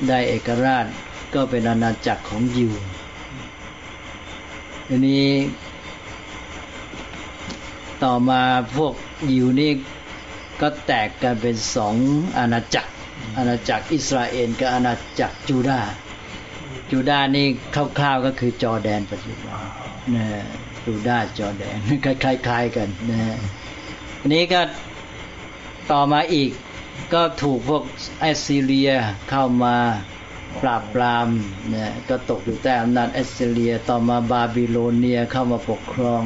Speaker 2: ได้เอกราชก็เป็นอาณาจักรของยิวทีนี้ ต่อมาพวกยิวนี่ก็แตกกันเป็นสองอาณาจักร อาณาจักรอิสราเอลกับอาณาจักรจูดาห์จูดาห์นี่คร่าวๆก็คือจอแดนปัจจุบันนะจูดาห์จอแดนคล้ายๆกันนะอันนี้ก็ต่อมาอีกก็ถูกพวกแอสซีเรียเข้ามาปราบปรามเนี่ยก็ตกอยู่ใต้อำนาจแอสซีเรีย ต่อมาบาบิโลเนียเข้ามาปกครอง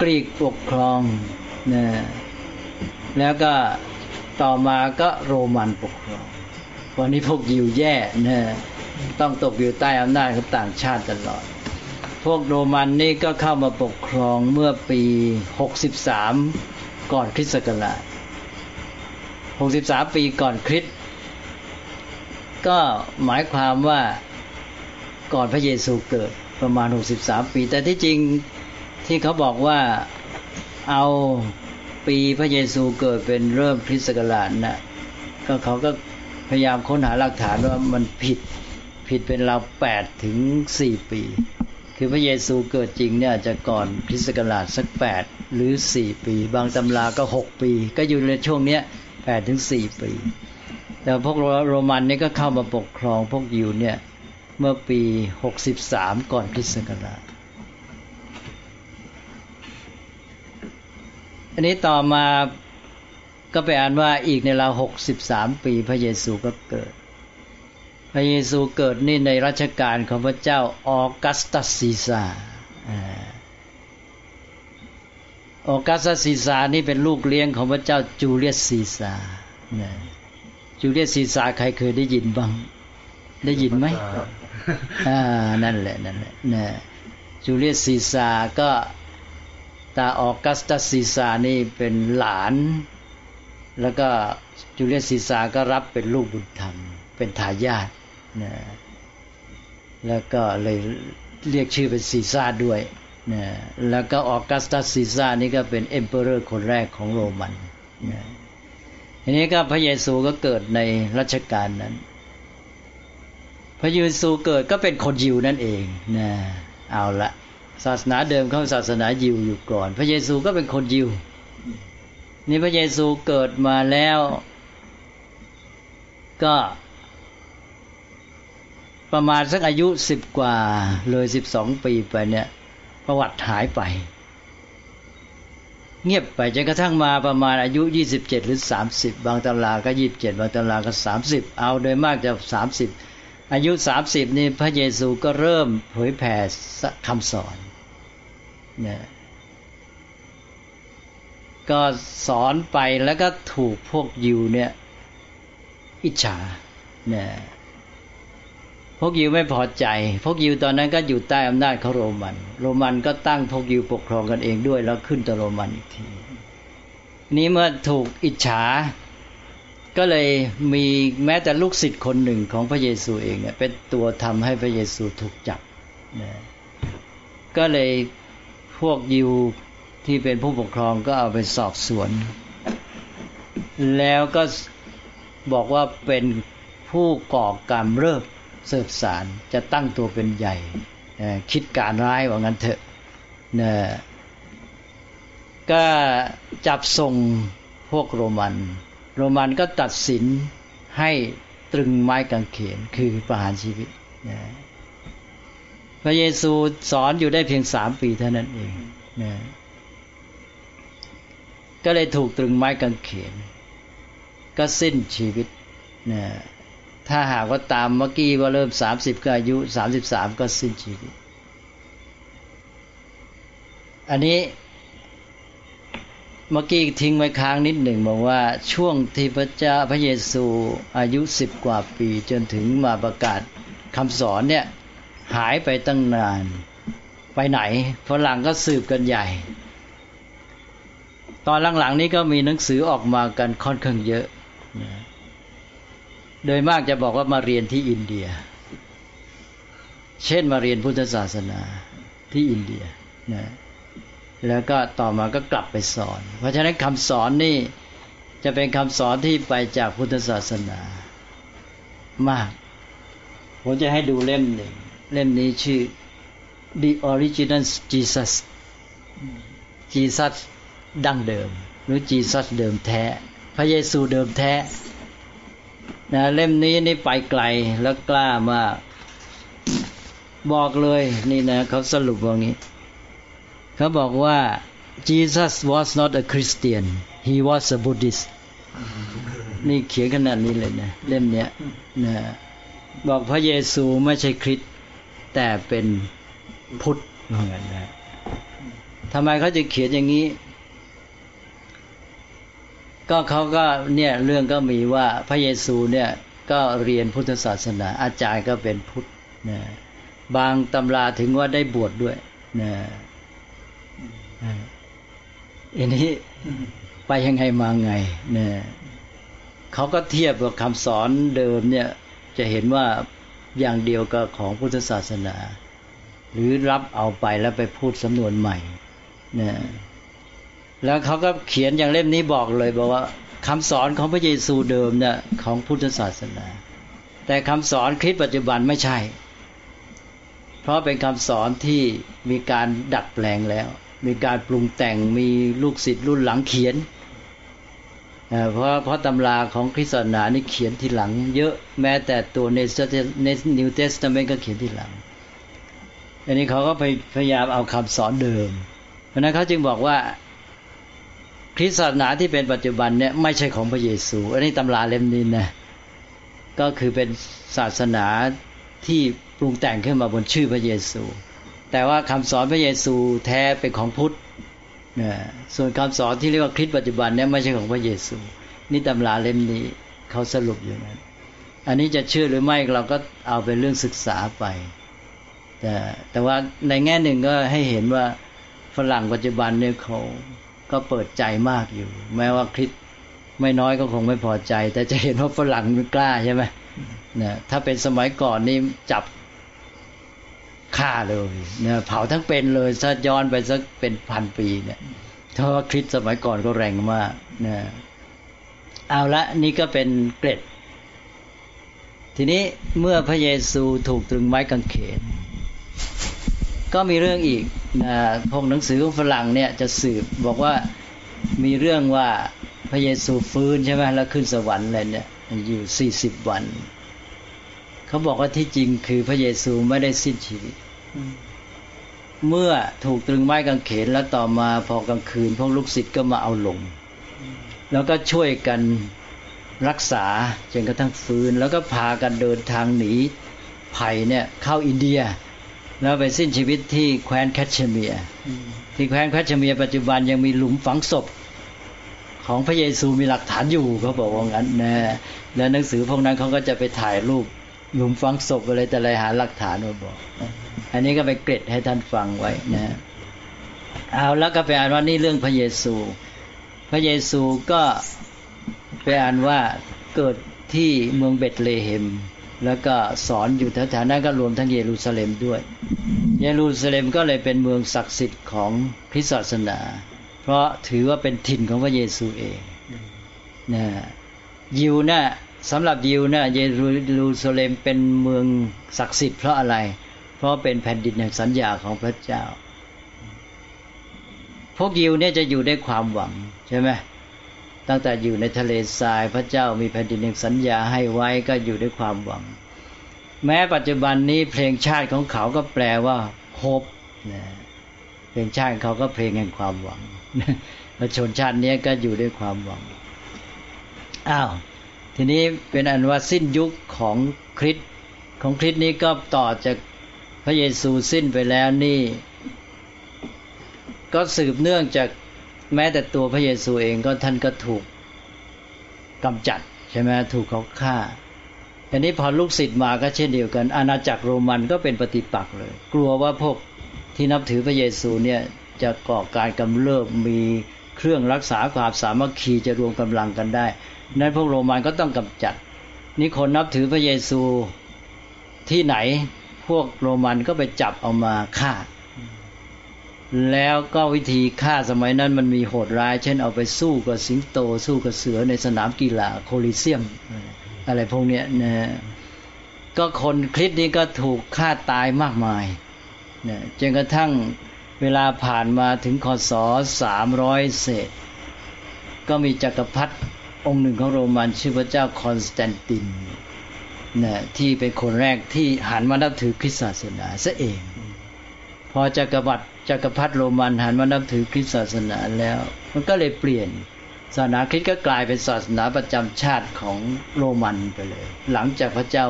Speaker 2: กรีกปกครองเนี่ยแล้วก็ต่อมาก็โรมันปกครอง วันนี้พวกยิวแย่เนี่ยต้องตกอยู่ใต้อำนาจของต่างชาติตลอด พวกโรมันนี่ก็เข้ามาปกครองเมื่อปี 63 ก่อนคริสต์ศักราช 63 ปีก่อนคริสต์ก็หมายความว่าก่อนพระเยซูเกิดประมาณ 63 ปี แต่ที่จริง ที่เขาบอกว่าเอาปีพระเยซูเกิดเป็นเริ่มคริสต์ศักราชนะก็เขาก็พยายามค้นหาหลักฐานว่ามันผิดผิดเป็นราวแปดถึงสี่ปี คือพระเยซูเกิดจริงเนี่ยจะก่อนคริสต์ศักราชสักแปดหรือสี่ปี บางตำราก็หกปี ก็อยู่ในช่วงเนี้ยแปดถึงสี่ปี แต่พวกโรมันนี่ก็เข้ามาปกครองพวกยิวเนี่ยเมื่อปีหกสิบสามก่อนคริสต์ศักราช อันนี้ต่อมาก็ไปอ่านว่าอีกในราวหกสิบสามปีพระเยซูก็เกิด พระเยซูเกิดนี่ในรัชกาลของพระเจ้าออกัสตัสซีซาออกัสตัสซีซานี่เป็นลูกเลี้ยงของพระเจ้าจูเลียสซีซาจูเลียสซีซาใครเคยได้ยินบ้าง ได้ยินไหมอ่านั่นแหละนั่นแหละนะจูเลียสซีซาก็ ตาออกัสตัสซีซานี่เป็นหลาน แล้วก็จูเลียสซีซาก็รับเป็นลูกบุญธรรม เป็นทายาทนะแล้วก็เลยเรียกชื่อเป็นซีซ่าด้วยนะแล้วก็ออกัสตัสซีซ่านี่ก็เป็น emperor คนแรกของโรมันนะทีนี้ก็พระเยซูก็เกิดในรัชกาลนั้น พระเยซูเกิดก็เป็นคนยิวนั่นเองนะเอาละ ศาสนาเดิมเขาศาสนายิวอยู่ก่อน พระเยซูก็เป็นคนยิว นี่พระเยซูเกิดมาแล้ว ก็ ประมาณสักอายุสิบกว่า เลยสิบสองปีไปเนี่ย ประวัติหายไป เงียบไปจนกระทั่งมาประมาณอายุยี่สิบเจ็ดหรือสามสิบบางตำราก็ยี่สิบเจ็ดบางตำราก็สามสิบเอาโดยมากจะสามสิบอายุสามสิบนี่พระเยซูก็เริ่มเผยแผ่คำสอน นี่ยก็สอนไปแล้วก็ถูกพวกยิวเนี่ย อิจฉาเนี่ยพวกยิวไม่พอใจ พวกยิวตอนนั้นก็อยู่ใต้อำนาจของโรมัน โรมันก็ตั้งพวกยิวปกครองกันเองด้วย แล้วขึ้นต่อโรมันอีกที นี้เมื่อถูกอิจฉา ก็เลยมีแม้แต่ลูกศิษย์คนหนึ่งของพระเยซูเองเนี่ยเป็นตัวทำให้พระเยซูถูกจับนะก็เลย พวกยิวที่เป็นผู้ปกครองก็เอาไปสอบสวน แล้วก็บอกว่าเป็นผู้ก่อกรรมเริ่มเสิร์ฟสารจะตั้งตัวเป็นใหญ่ คิดการร้ายว่างั้นเถอะนะก็จับส่งพวกโรมัน โรมันก็ตัดสินให้ตรึงไม้กางเขนคือประหารชีวิตนะ ระเยซูสอนอยู่ได้เพียงสามปีเท่านั้นเองนะก็เลยถูกตรึงไม้กางเขน ก็สิ้นชีวิตนะถ้าหากว่าตามเมื่อกี้ว่าเริ่มสามสิบก็อายุสามสิบสามก็สิ้นชีวิต อันนี้เมื่อกี้ทิ้งไว้ค้างนิดหนึ่งบอกว่าช่วงที่พระเจ้าพระเยซูอายุสิบกว่าปีจนถึงมาประกาศคำสอนเนี่ย หายไปตั้งนาน ไปไหนฝรั่งก็สืบกันใหญ่ ตอนหลังๆนี้ก็มีหนังสือออกมากันค่อนข้างเยอะ โดยมากจะบอกว่ามาเรียนที่อินเดีย เช่นมาเรียนพุทธศาสนาที่อินเดียนะแล้วก็ต่อมาก็กลับไปสอน เพราะฉะนั้นคำสอนนี่จะเป็นคำสอนที่ไปจากพุทธศาสนามาก ผมจะให้ดูเล่มหนึ่ง เล่มนี้ชื่อ The Original Jesus Jesus ดั้งเดิม หรือ Jesus เดิมแท้ พระเยซูเดิมแท้นะเล่มนี้นี่ไปไกลแล้วกล้ามาก บอกเลยนี่นะเขาสรุปว่างี้ เขาบอกว่า Jesus was not a Christian he was a Buddhist นี่เขียนขนาดนี้เลยนะ เล่มเนี้ยนะบอกพระเยซูไม่ใช่คริสต์ แต่เป็นพุทธเหมือนกันนะทำไมเขาจะเขียนอย่างนี้ ก็เขาก็เนี่ยเรื่องก็มีว่าพระเยซูเนี่ยก็เรียนพุทธศาสนา อาจารย์ก็เป็นพุทธนะบางตำราถึงว่าได้บวชดด้วยนะอันนี้ไปยังไงมาไงเนี่ยเขาก็เทียบกับคำสอนเดิมเนี่ย จะเห็นว่า อย่างเดียวกับของพุทธศาสนา หรือรับเอาไปแล้วไปพูดสำนวนใหม่เนี่ยแล้วเขาก็เขียนอย่างเล่มนี้บอกเลยบอกว่าคำสอนของพระเยซูเดิมเนี่ยของพุทธศาสนา แต่คำสอนคริสต์ปัจจุบันไม่ใช่ เพราะเป็นคำสอนที่มีการดัดแปลงแล้ว มีการปรุงแต่งมีลูกศิษย์รุ่นหลังเขียน เพราะเพราะตำราของคริสต์ศาสนานี่เขียนทีหลัง เยอะแม้แต่ตัวในใน New Testament ก็เขียนทีหลัง อันนี้เขาก็พยายามเอาคำสอนเดิม เพราะนั้นเขาจึงบอกว่าคริสต์ศาสนาที่เป็นปัจจุบันเนี่ยไม่ใช่ของพระเยซู อันนี้ตำราเล่มนี้นะก็คือเป็นศาสนาที่ปรุงแต่งขึ้นมาบนชื่อพระเยซู แต่ว่าคำสอนพระเยซูแท้เป็นของพุทธ นะส่วนคำสอนที่เรียกว่าคริสต์ปัจจุบันเนี่ยไม่ใช่ของพระเยซู นี่ตำราเล่มนี้เขาสรุปอยู่นั้นอันนี้จะเชื่อหรือไม่เราก็เอาเป็นเรื่องศึกษาไป แต่แต่ว่าในแง่หนึ่งก็ให้เห็นว่าฝรั่งปัจจุบันเนี่ยเขาก็เปิดใจมากอยู่ แม้ว่าคริสไม่น้อยก็คงไม่พอใจ แต่จะเห็นว่าฝรั่งมันกล้าใช่ไหมนะถ้าเป็นสมัยก่อนนี่จับ ฆ่าเลยเนะเผาทั้งเป็นเลยถ้าย้อนไปสักเป็นพันปีเนี่ยถ้าว่าคริสสมัยก่อนก็แรงมากนะเอาละนี่ก็เป็นเกร็ด ทีนี้เมื่อพระเยซูถูกตรึงไม้กางเขน ก็มีเรื่องอีกนะพวกหนังสือของฝรั่งเนี่ยจะสืบบอกว่ามีเรื่องว่าพระเยซูฟื้นใช่ไหมแล้วขึ้นสวรรค์เลยเนี่ยอยู่สี่สิบวัน เขาบอกว่าที่จริงคือพระเยซูไม่ได้สิ้นชีวิต เมื่อถูกตรึงไม้กางเขนแล้วต่อมาพอกลางคืน พวกลูกศิษย์ก็มาเอาลง แล้วก็ช่วยกันรักษาจนกระทั่งฟื้น แล้วก็พากันเดินทางหนีภัยเนี่ยเข้าอินเดีย แล้วไปสิ้นชีวิตที่แคว้นแคชเมียร์ที่แคว้นแคชเมียร์ปัจจุบันยังมีหลุมฝังศพของพระเยซูมีหลักฐานอยู่เขาบอกว่างั้นนะแล้วหนังสือพวกนั้นเขาก็จะไปถ่ายรูปหลุมฝังศพอะไรแต่อะไรหาหลักฐานมาบอก อันนี้ก็ไปเกร็ดให้ท่านฟังไว้นะ เอาแล้วก็ไปอ่านว่านี่เรื่องพระเยซู พระเยซูก็ไปอ่านว่าเกิดที่เมืองเบตเลเฮมแล้วก็สอนอยู่แถวๆนั้นก็รวมทั้งเยรูซาเล็มด้วย เยรูซาเล็มก็เลยเป็นเมืองศักดิ์สิทธิ์ของคริสตศาสนา เพราะถือว่าเป็นถิ่นของพระเยซูเองนะยิวนะ่ะสำหรับยิวนะ่ะเยรูซาเล็มเป็นเมืองศักดิ์สิทธิ์เพราะอะไร เพราะเป็นแผ่นดินแห่งสัญญาของพระเจ้า พวกยิวเนี่ยจะอยู่ได้ความหวังใช่ไหมตั้งแต่อยู่ในทะเลทรายพระเจ้ามีแผ่นดินแห่งสัญญาให้ไว้ก็อยู่ด้วยความหวัง แม้ปัจจุบันนี้เพลงชาติของเขาก็แปลว่าโฮปนะเพลงชาติเขาก็เพลงแห่งความหวังประชนชาตินี้ก็อยู่ด้วยความหวังอ้าวทีนี้เป็นอันว่าสิ้นยุคของคริสของคริสนี้ก็ต่อจาก พระเยซูสิ้นไปแล้วนี่ ก็สืบเนื่องจากแม้แต่ตัวพระเยซูเองก็ท่านก็ถูกกำจัดใช่ไหมถูกเขาฆ่าอันนี้พอลูกศิษย์มาก็เช่นเดียวกัน อาณาจักรโรมันก็เป็นปฏิปักษ์เลย กลัวว่าพวกที่นับถือพระเยซูเนี่ยจะก่อการกำเริบมีเครื่องรักษาความสามัคคีจะรวมกำลังกันได้ นั้นพวกโรมันก็ต้องกำจัด นี่คนนับถือพระเยซูที่ไหน พวกโรมันก็ไปจับเอามาฆ่า แล้วก็วิธีฆ่าสมัยนั้นมันมีโหดร้าย เช่นเอาไปสู้กับสิงโต สู้กับเสือในสนามกีฬาโคลิเซียม อะไรพวกเนี้ยนะก็คนคริสต์นี้ก็ถูกฆ่าตายมากมายนะจนกระทั่งเวลาผ่านมาถึงคศสามร้อยเศษ ก็มีจักรพรรดิองค์หนึ่งของโรมันชื่อพระเจ้าคอนสแตนติน นะที่เป็นคนแรกที่หันมานับถือคริสตศาสนาซะเอง พอจักรพรรดิจักรพรรดิโรมันหันมานับถือคริสตศาสนาแล้ว มันก็เลยเปลี่ยนศาสนาคริสต์ก็กลายเป็นศาสนาประจำชาติของโรมันไปเลย หลังจากพระเจ้า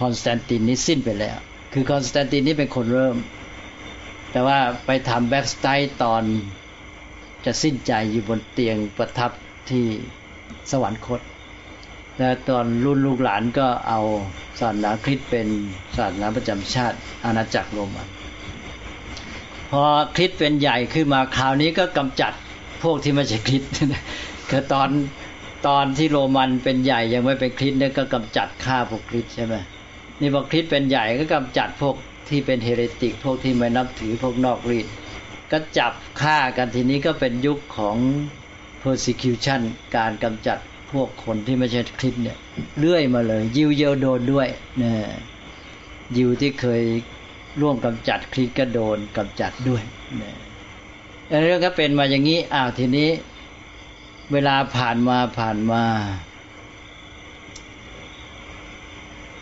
Speaker 2: คอนสแตนตินนี้สิ้นไปแล้ว คือคอนสแตนตินนี่เป็นคนเริ่ม แต่ว่าไปทำ baptize ตอนจะสิ้นใจอยู่บนเตียงประทับที่สวรรคต และตอนรุ่นลูกหลานก็เอาศาสนาคริสต์เป็นศาสนาประจำชาติอาณาจักรโรมันพอคริสต์เป็นใหญ่ขึ้นมาคราวนี้ก็กำจัดพวกที่ไม่ใช่คริสต์คือตอนตอนที่โรมันเป็นใหญ่ยังไม่เป็นคริสต์เนี่ยก็กำจัดฆ่าพวกคริสต์ใช่ไหมนี่พอคริสต์เป็นใหญ่ก็กำจัดพวกที่เป็นเฮเรติก พวกที่ไม่นับถือพวกนอกรีดก็จับฆ่ากันทีนี้ก็เป็นยุคของ persecution การกำจัด พวกคนที่ไม่ใช่คริสเนี่ยเรื่อยมาเลย ยิวเยลโดนด้วยนะยิวที่เคยร่วมกำจัดคริสก็โดนกำจัดด้วยนะเรื่องก็เป็นมาอย่างนี้อ้าวทีนี้ เวลาผ่านมาผ่านมา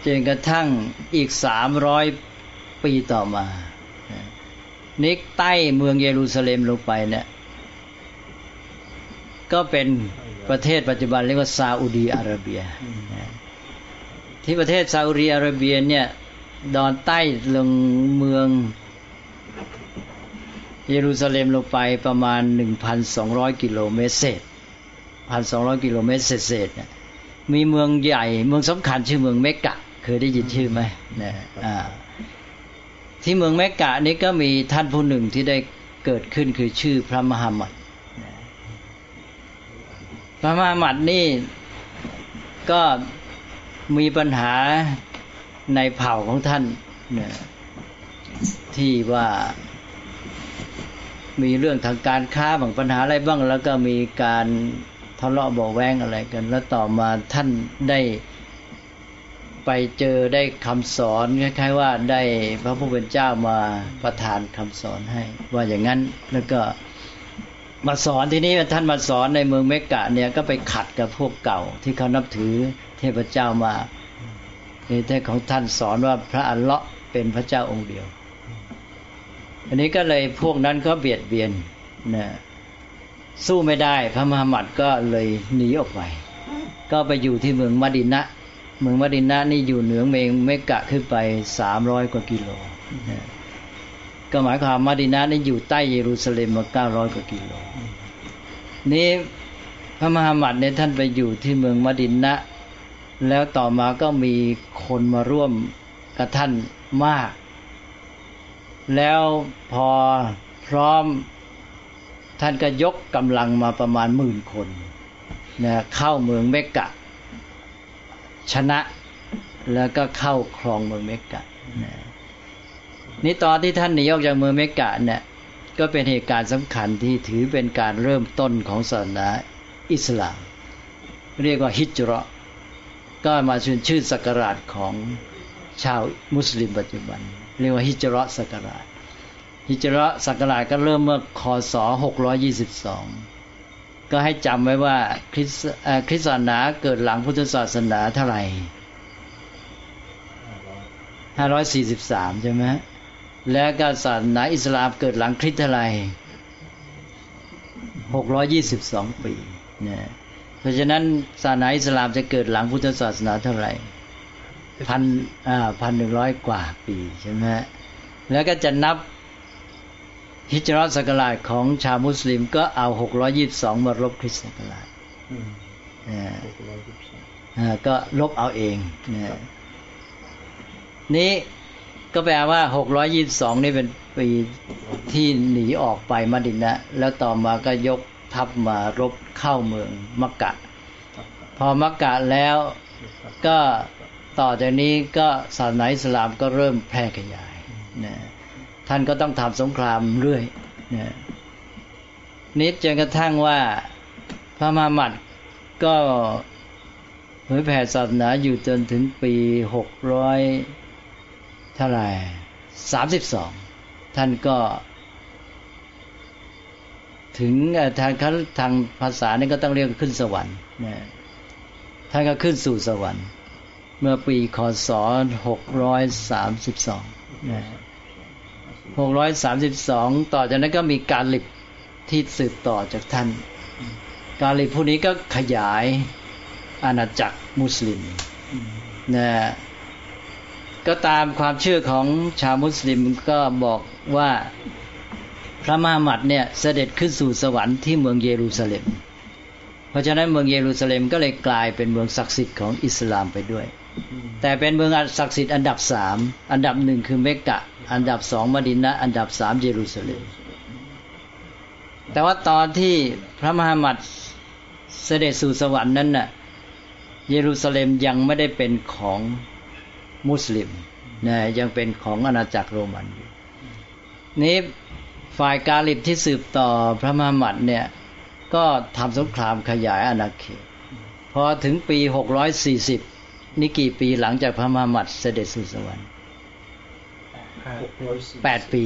Speaker 2: จนกระทั่งอีกสามร้อยปีต่อมานิกใต้เมืองเยรูซาเล็มลงไปเนี่ยก็เป็น ประเทศปัจจุบันเรียกว่าซาอุดีอาระเบีย ที่ประเทศซาอุดิอาระเบียเนี่ยดอนใต้ลงเมือง เยรูซาเล็มลงไปประมาณ 1,200 กิโลเมตรเศษ 1,200 กิโลเมตรเศษๆมีเมืองใหญ่เมืองสำคัญชื่อเมืองเมกะ เคยได้ยินชื่อไหมนะอ่าที่เมืองเมกะนี้ก็มีท่านผู้หนึ่งที่ได้เกิดขึ้นคือชื่อพระมหามัด พระมหามัดนี่ก็มีปัญหาในเผ่าของท่านเนี่ยที่ว่ามีเรื่องทางการค้าบางปัญหาอะไรบ้าง แล้วก็มีการทะเลาะเบาแวงอะไรกัน แล้วต่อมาท่านได้ไปเจอได้คำสอนคล้ายๆว่าได้พระผู้เป็นเจ้ามาประทานคำสอนให้ ว่าอย่างนั้นแล้วก็ มาสอนที่นี้ท่านมาสอนในเมืองเมกะเนี่ยก็ไปขัดกับพวกเก่า ที่เขานับถือเทพเจ้ามาในเทศของท่านสอนว่าพระอัลเลาะห์เป็นพระเจ้าองค์เดียว อันนี้ก็เลยพวกนั้นก็เบียดเบียนนะสู้ไม่ได้ พระมหามัดก็เลยหนีออกไป ก็ไปอยู่ที่เมืองมดินะ เมืองมดินะนี่อยู่เหนือเมงเมกะขึ้นไปสามร้อยกว่ากิโลนะ ก็หมายความมาดินะนี่อยู่ใต้เยรูซาเล็มมาเก้าร้อยกว่ากิโลนี้พระมหามัดเนี่ยท่านไปอยู่ที่เมืองมาดินะ แล้วต่อมาก็มีคนมาร่วมกับท่านมาก แล้วพอพร้อมท่านก็ยกกำลังมาประมาณหมื่นคนนะเข้าเมืองเมกะ ชนะแล้วก็เข้าครองเมืองเมกะนะ นี่ตอนที่ท่านหนีออกจากเมืองเมกะเนี่ยก็เป็นเหตุการณ์สำคัญที่ถือเป็นการเริ่มต้นของศาสนาอิสลาม เรียกว่าฮิจรัก็มาชื่อชื่อสักการะของชาวมุสลิมปัจจุบัน เรียกว่าฮิจรัสักการะฮิจรัสักการะก็เริ่มเมื่อคศ 622 ก็ให้จำไว้ว่าคริสคริสศาสนาเกิดหลังพุทธศาสนาเท่าไหร่ 543 ใช่ไหม และก็ศาสนาอิสลามเกิดหลังคริสต์เท่าไหร่622 ปีเนี่ยเพราะฉะนั้นศาสนาอิสลามจะเกิดหลังพุทธศาสนาเท่าไหร่พันอ่าพันหนึ่งร้อยกว่าปีใช่ไหมแล้วก็จะนับฮิจรัสกราชของชาวมุสลิมก็เอาหกร้อยี่บสองมารบคริสต์ศักราชอ่าก็ลบเอาเองนะนี้ ก็แปลว่าหกร้อยี่บสองนี่เป็นปีที่หนีออกไปมาดินะแล้วต่อมาก็ยกทัพมารบเข้าเมืองมักกะ พอมักกะแล้วก็ต่อจากนี้ก็ศาสนาอิสลามก็เริ่มแพร่ขยายนะท่านก็ต้องทำสงครามเรื่อยนะนิดจนกระทั่งว่าพระมหามัดก็เผยแผ่ศาสนาอยู่จนถึงปีหกร้อย ท่าไหร่สามสิบสองท่านก็ ถึงทางทางภาษานี่ก็ต้องเรียกขึ้นสวรรค์นะท่านก็ขึ้นสู่สวรรค์ เมื่อปีคศหกร้อยสามสิบสองหกร้อยสามสิบสองต่อจากนั้นก็มีการลิบที่สืบต่อจากท่าน การลิบผู้นี้ก็ขยายอาณาจักรมุสลิมนะ ก็ตามความเชื่อของชาวมุสลิมก็บอกว่าพระมหามัดเนี่ยเสด็จขึ้นสู่สวรรค์ที่เมืองเยรูซาเล็ม เพราะฉะนั้นเมืองเยรูซาเล็มก็เลยกลายเป็นเมืองศักดิ์สิทธิ์ของอิสลามไปด้วย แต่เป็นเมืองศักดิ์สิทธิ์อันดับสามอันดับหนึ่งคือเมกะ อันดับสองมดินะอันดับสามเยรูซาเล็ม แต่ว่าตอนที่พระมหามัดเสด็จสู่สวรรค์นั้นน่ะเยรูซาเล็มยังไม่ได้เป็นของ มุสลิมนะยังเป็นของอาณาจักรโรมันอยู่นี้ฝ่ายกาลิบที่สืบต่อพระมหามัดเนี่ย ก็ทำสงครามขยายอาณาเขตพอถึงปีหกร้อยสี่สิบนี่กี่ปีหลังจากพระมหามัดเสด็จสู่สวรรค์แปดปี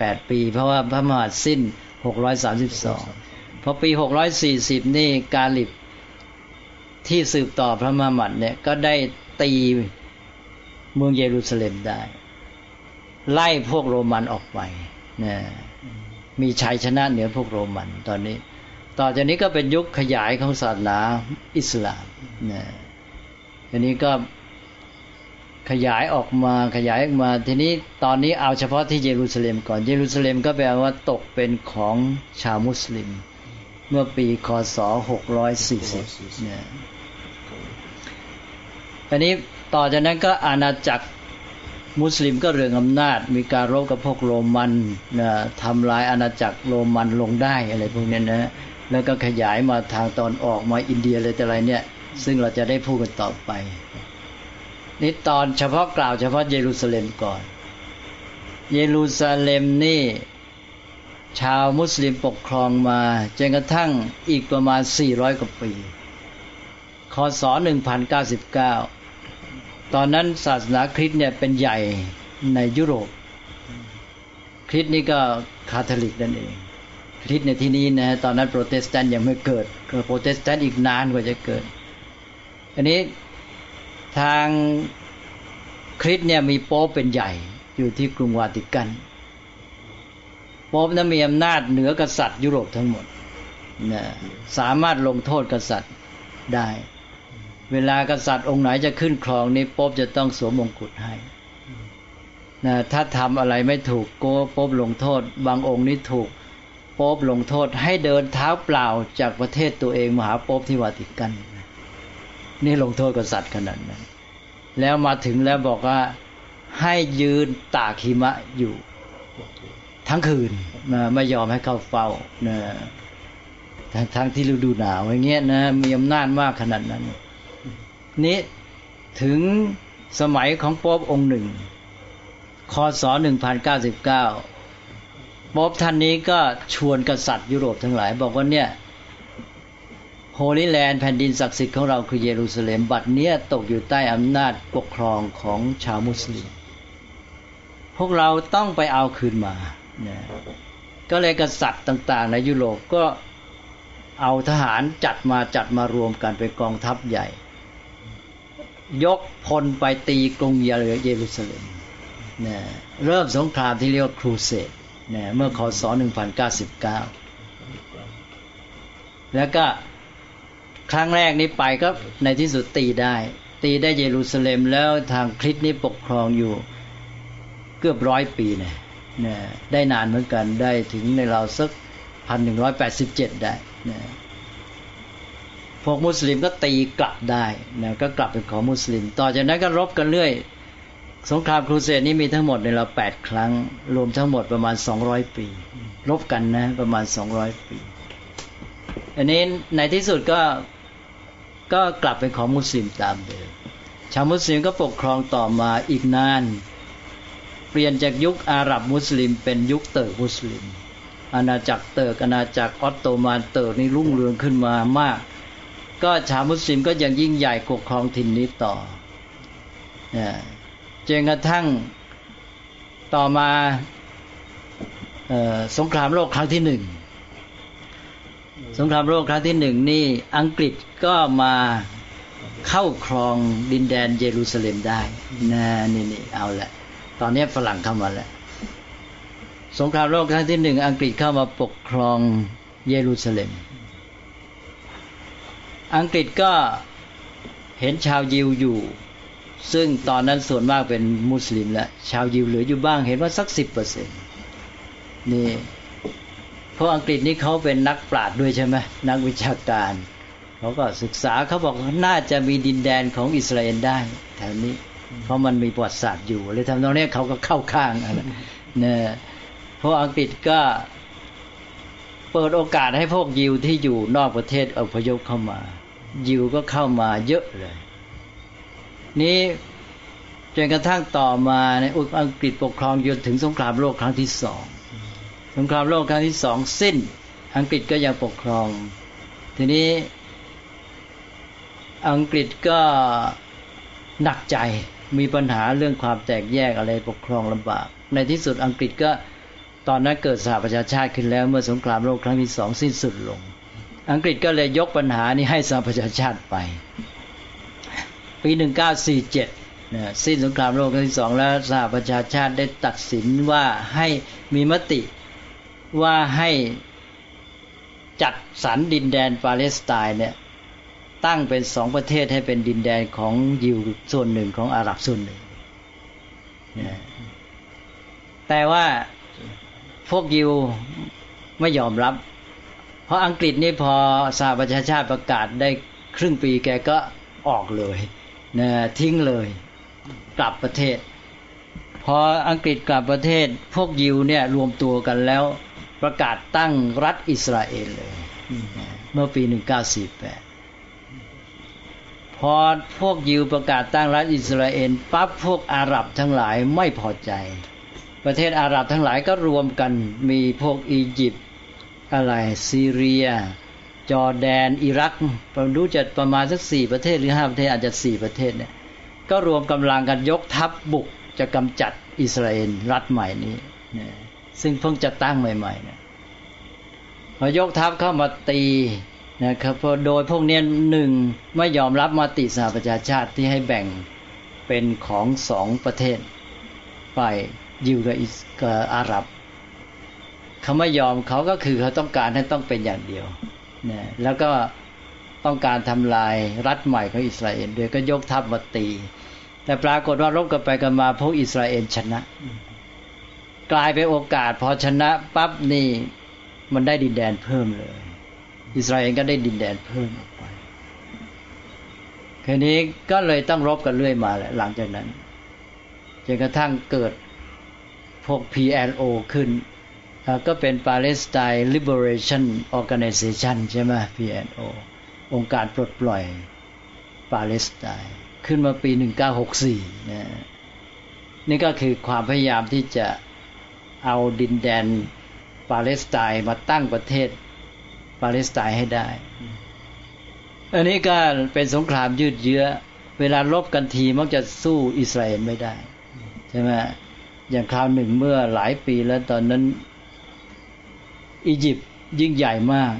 Speaker 2: แปดปี เพราะว่าพระมหามัดสิ้นหกร้อยสามสิบสองพอปีหกร้อยสี่สิบนี่กาลิบที่สืบต่อพระมหามัดเนี่ยก็ได้ตี เมืองเยรูซาเล็มได้ ไล่พวกโรมันออกไปนะมีชัยชนะเหนือพวกโรมันตอนนี้ ต่อจากนี้ก็เป็นยุคขยายของศาสนาอิสลามนะอันนี้ก็ขยายออกมาขยายออกมา ทีนี้ตอนนี้เอาเฉพาะที่เยรูซาเล็มก่อน เยรูซาเล็มก็แปลว่าตกเป็นของชาวมุสลิม เมื่อปีคศ640เนี่ยอันนี้ ต่อจากนั้นก็อาณาจักรมุสลิมก็เรืองอำนาจ มีการรบกับพวกโรมันนะทำลายอาณาจักรโรมันลงได้อะไรพวกนี้นะแล้วก็ขยายมาทางตอนออกมาอินเดียอะไรแต่อะไรเนี่ย ซึ่งเราจะได้พูดกันต่อไปนี่ตอนเฉพาะกล่าวเฉพาะเยรูซาเล็มก่อน เยรูซาเล็มนี่ชาวมุสลิมปกครองมาจนกระทั่งอีกประมาณ 400 กว่าปีคศ1099 ตอนนั้นศาสนาคริสต์เนี่ยเป็นใหญ่ในยุโรป คริสต์นี่ก็คาทอลิกนั่นเอง คริสต์ในที่นี้นะตอนนั้นโปรเตสแตนต์ยังไม่เกิดโปรเตสแตนต์อีกนานกว่าจะเกิด อันนี้ทางคริสต์เนี่ยมีโป๊ปเป็นใหญ่อยู่ที่กรุงวาติกัน โป๊ปนั้นมีอำนาจเหนือกษัตริย์ยุโรปทั้งหมดนะสามารถลงโทษกษัตริย์ได้ เวลากษัตริย์องค์ไหนจะขึ้นครองนี้ป๊ปจะต้องสวมมงกุฎให้นะถ้าทำอะไรไม่ถูกโกโป๊ปลงโทษ บางองค์นี้ถูกป๊ปลงโทษให้เดินเท้าเปล่าจากประเทศตัวเองมาหาป๊ปที่วาติกัน นี่ลงโทษกษัตริย์ขนาดนั้น แล้วมาถึงแล้วบอกว่าให้ยืนตากหิมะอยู่ทั้งคืนนะไม่ยอมให้เข้าเฝ้านะทั้งทั้งที่ฤดูหนาวอย่างเงี้ยนะมีอำนาจมากขนาดนั้น นี้ถึงสมัยของป๊อบองค์หนึ่งคศ1099ป๊อบท่านนี้ก็ชวนกษัตริย์ยุโรปทั้งหลาย บอกว่าเนี่ยโฮลิแลนด์แผ่นดินศักดิ์สิทธิ์ของเราคือเยรูซาเล็มบัดเนี้ยตกอยู่ใต้อำนาจปกครองของชาวมุสลิม พวกเราต้องไปเอาคืนมานะก็เลยกษัตริย์ต่างๆ ในยุโรปก็เอาทหารจัดมาจัดมารวมกันเป็นกองทัพใหญ่ ยกพลไปตีกรุงเยรูซาเล็มนะเริ่มสงครามที่เรียกว่าครูเสดนะเมื่อคศ1099 แล้วก็ครั้งแรกนี้ไปก็ในที่สุดตีได้ ตีได้เยรูซาเล็มแล้วทางคริสต์นี้ปกครองอยู่เกือบร้อยปีเนี่ยนะได้นานเหมือนกันได้ถึงในเราสักพันหนึ่งร้อยแปดสิบเจ็ดได้นะ พวกมุสลิมก็ตีกลับได้นะก็กลับเป็นของมุสลิม ต่อจากนั้นก็รบกันเรื่อย สงครามครูเสดนี้มีทั้งหมดในเราแปดครั้ง รวมทั้งหมดประมาณสองร้อยปี รบกันนะ ประมาณสองร้อยปี อันนี้ในที่สุดก็ก็กลับเป็นของมุสลิมตามเดิม ชาวมุสลิมก็ปกครองต่อมาอีกนาน เปลี่ยนจากยุคอาหรับมุสลิม เป็นยุคเติร์กมุสลิม อาณาจักรเติร์กอาณาจักรออตโตมันเติร์กนี่รุ่งเรืองขึ้นมามาก ก็ชาวมุสลิมก็ยังยิ่งใหญ่ปกครองถิ่นนี้ต่อจนกระทั่งต่อมาสงครามโลกครั้งที่หนึ่งสงครามโลกครั้งที่หนึ่งนี่อังกฤษก็มาเข้าครองดินแดนเยรูซาเล็มได้นะนี่นี่เอาละตอนนี้ฝรั่งเข้ามาแล้วสงครามโลกครั้งที่หนึ่งอังกฤษเข้ามาปกครองเยรูซาเล็ม อังกฤษก็เห็นชาวยิวอยู่ ซึ่งตอนนั้นส่วนมากเป็นมุสลิมแล้วชาวยิวเหลืออยู่บ้างเห็นว่าสักสิบเปอร์เซ็นต์นี่เพราะอังกฤษนี่เขาเป็นนักปราชญ์ด้วยใช่ไหมนักวิชาการเขาก็ศึกษาเขาบอกน่าจะมีดินแดนของอิสราเอลได้แถวนี้ เพราะมันมีประวัติศาสตร์อยู่เลยทำตรงนี้เขาก็เข้าข้างเนี่ยเพราะอังกฤษก็เปิดโอกาสให้พวกยิวที่อยู่นอกประเทศอพยพเข้ามา ยิวก็เข้ามาเยอะเลย นี้จนกระทั่งต่อมาในอุอังกฤษปกครองจนถึงสงครามโลกครั้งที่สองสงครามโลกครั้งที่สองสิ้น อังกฤษก็ยังปกครอง ทีนี้อังกฤษก็หนักใจมีปัญหาเรื่องความแตกแยกอะไรปกครองลำบาก ในที่สุดอังกฤษก็ตอนนั้นเกิดสหประชาชาติขึ้นแล้วเมื่อสงครามโลกครั้งที่สองสิ้นสุดลง อังกฤษก็เลยยกปัญหานี้ให้สหประชาชาติไป ปีหนึ่งเก้าสี่เจ็ดสิ้นสงครามโลกครั้งที่สองแล้วสหประชาชาติได้ตัดสินว่าให้มีมติว่าให้จัดสรรดินแดนปาเลสไตน์เนี่ยตั้งเป็นสองประเทศให้เป็นดินแดนของยิวส่วนหนึ่งของอาหรับส่วนหนึ่งแต่ว่าพวกยิวไม่ยอมรับ เพราะอังกฤษนี่พอสหประชาชาติประกาศได้ครึ่งปีแกก็ออกเลยนะทิ้งเลย กลับประเทศ พออังกฤษกลับประเทศ พวกยิวเนี่ยรวมตัวกันแล้วประกาศตั้งรัฐอิสราเอลเลย เมื่อปี 1948 พอพวกยิวประกาศตั้งรัฐอิสราเอลปั๊บพวกอาหรับทั้งหลายไม่พอใจ ประเทศอาหรับทั้งหลายก็รวมกันมีพวกอียิปต์ อะไร ซีเรีย จอร์แดน อิรักผมรู้จะประมาณสักสี่ประเทศหรือห้าประเทศอาจจะสี่ประเทศเนี่ยก็รวมกำลังกันยกทัพบุกจะกำจัดอิสราเอลรัฐใหม่นี้นะซึ่งเพิ่งจะตั้งใหม่ๆเนี่ยพอยกทัพเข้ามาตีนะครับพอโดยพวกนี้หนึ่งไม่ยอมรับมติสหประชาชาติที่ให้แบ่งเป็นของสองประเทศ ฝ่ายยิวกับอาหรับ เขาไม่ยอมเขาก็คือเขาต้องการให้ต้องเป็นอย่างเดียวนะแล้วก็ต้องการทำลายรัฐใหม่ของอิสราเอลด้วยก็ยกทัพมาตี แต่ปรากฏว่ารบกันไปกันมาพวกอิสราเอลชนะ กลายเป็นโอกาส พอชนะปั๊บนี่มันได้ดินแดนเพิ่มเลย อิสราเอลก็ได้ดินแดนเพิ่มออกไปคืนี้ก็เลยต้องรบกันเรื่อยมาแหละหลังจากนั้นจนกระทั่งเกิดพวก PLO ขึ้น ก็เป็น Palestine Liberation Organization ใช่ไหม PLO องค์การปลดปล่อยปาเลสไตน์ขึ้นมาปี 1964นะนี่ก็คือความพยายามที่จะเอาดินแดนปาเลสไตน์มาตั้งประเทศปาเลสไตน์ให้ได้ อันนี้ก็เป็นสงครามยืดเยื้อ เวลารบกันทีมักจะสู้อิสราเอลไม่ได้ ใช่ไหมอย่างคราวหนึ่งเมื่อหลายปีแล้วตอนนั้น อียิปต์ยิ่งใหญ่มาก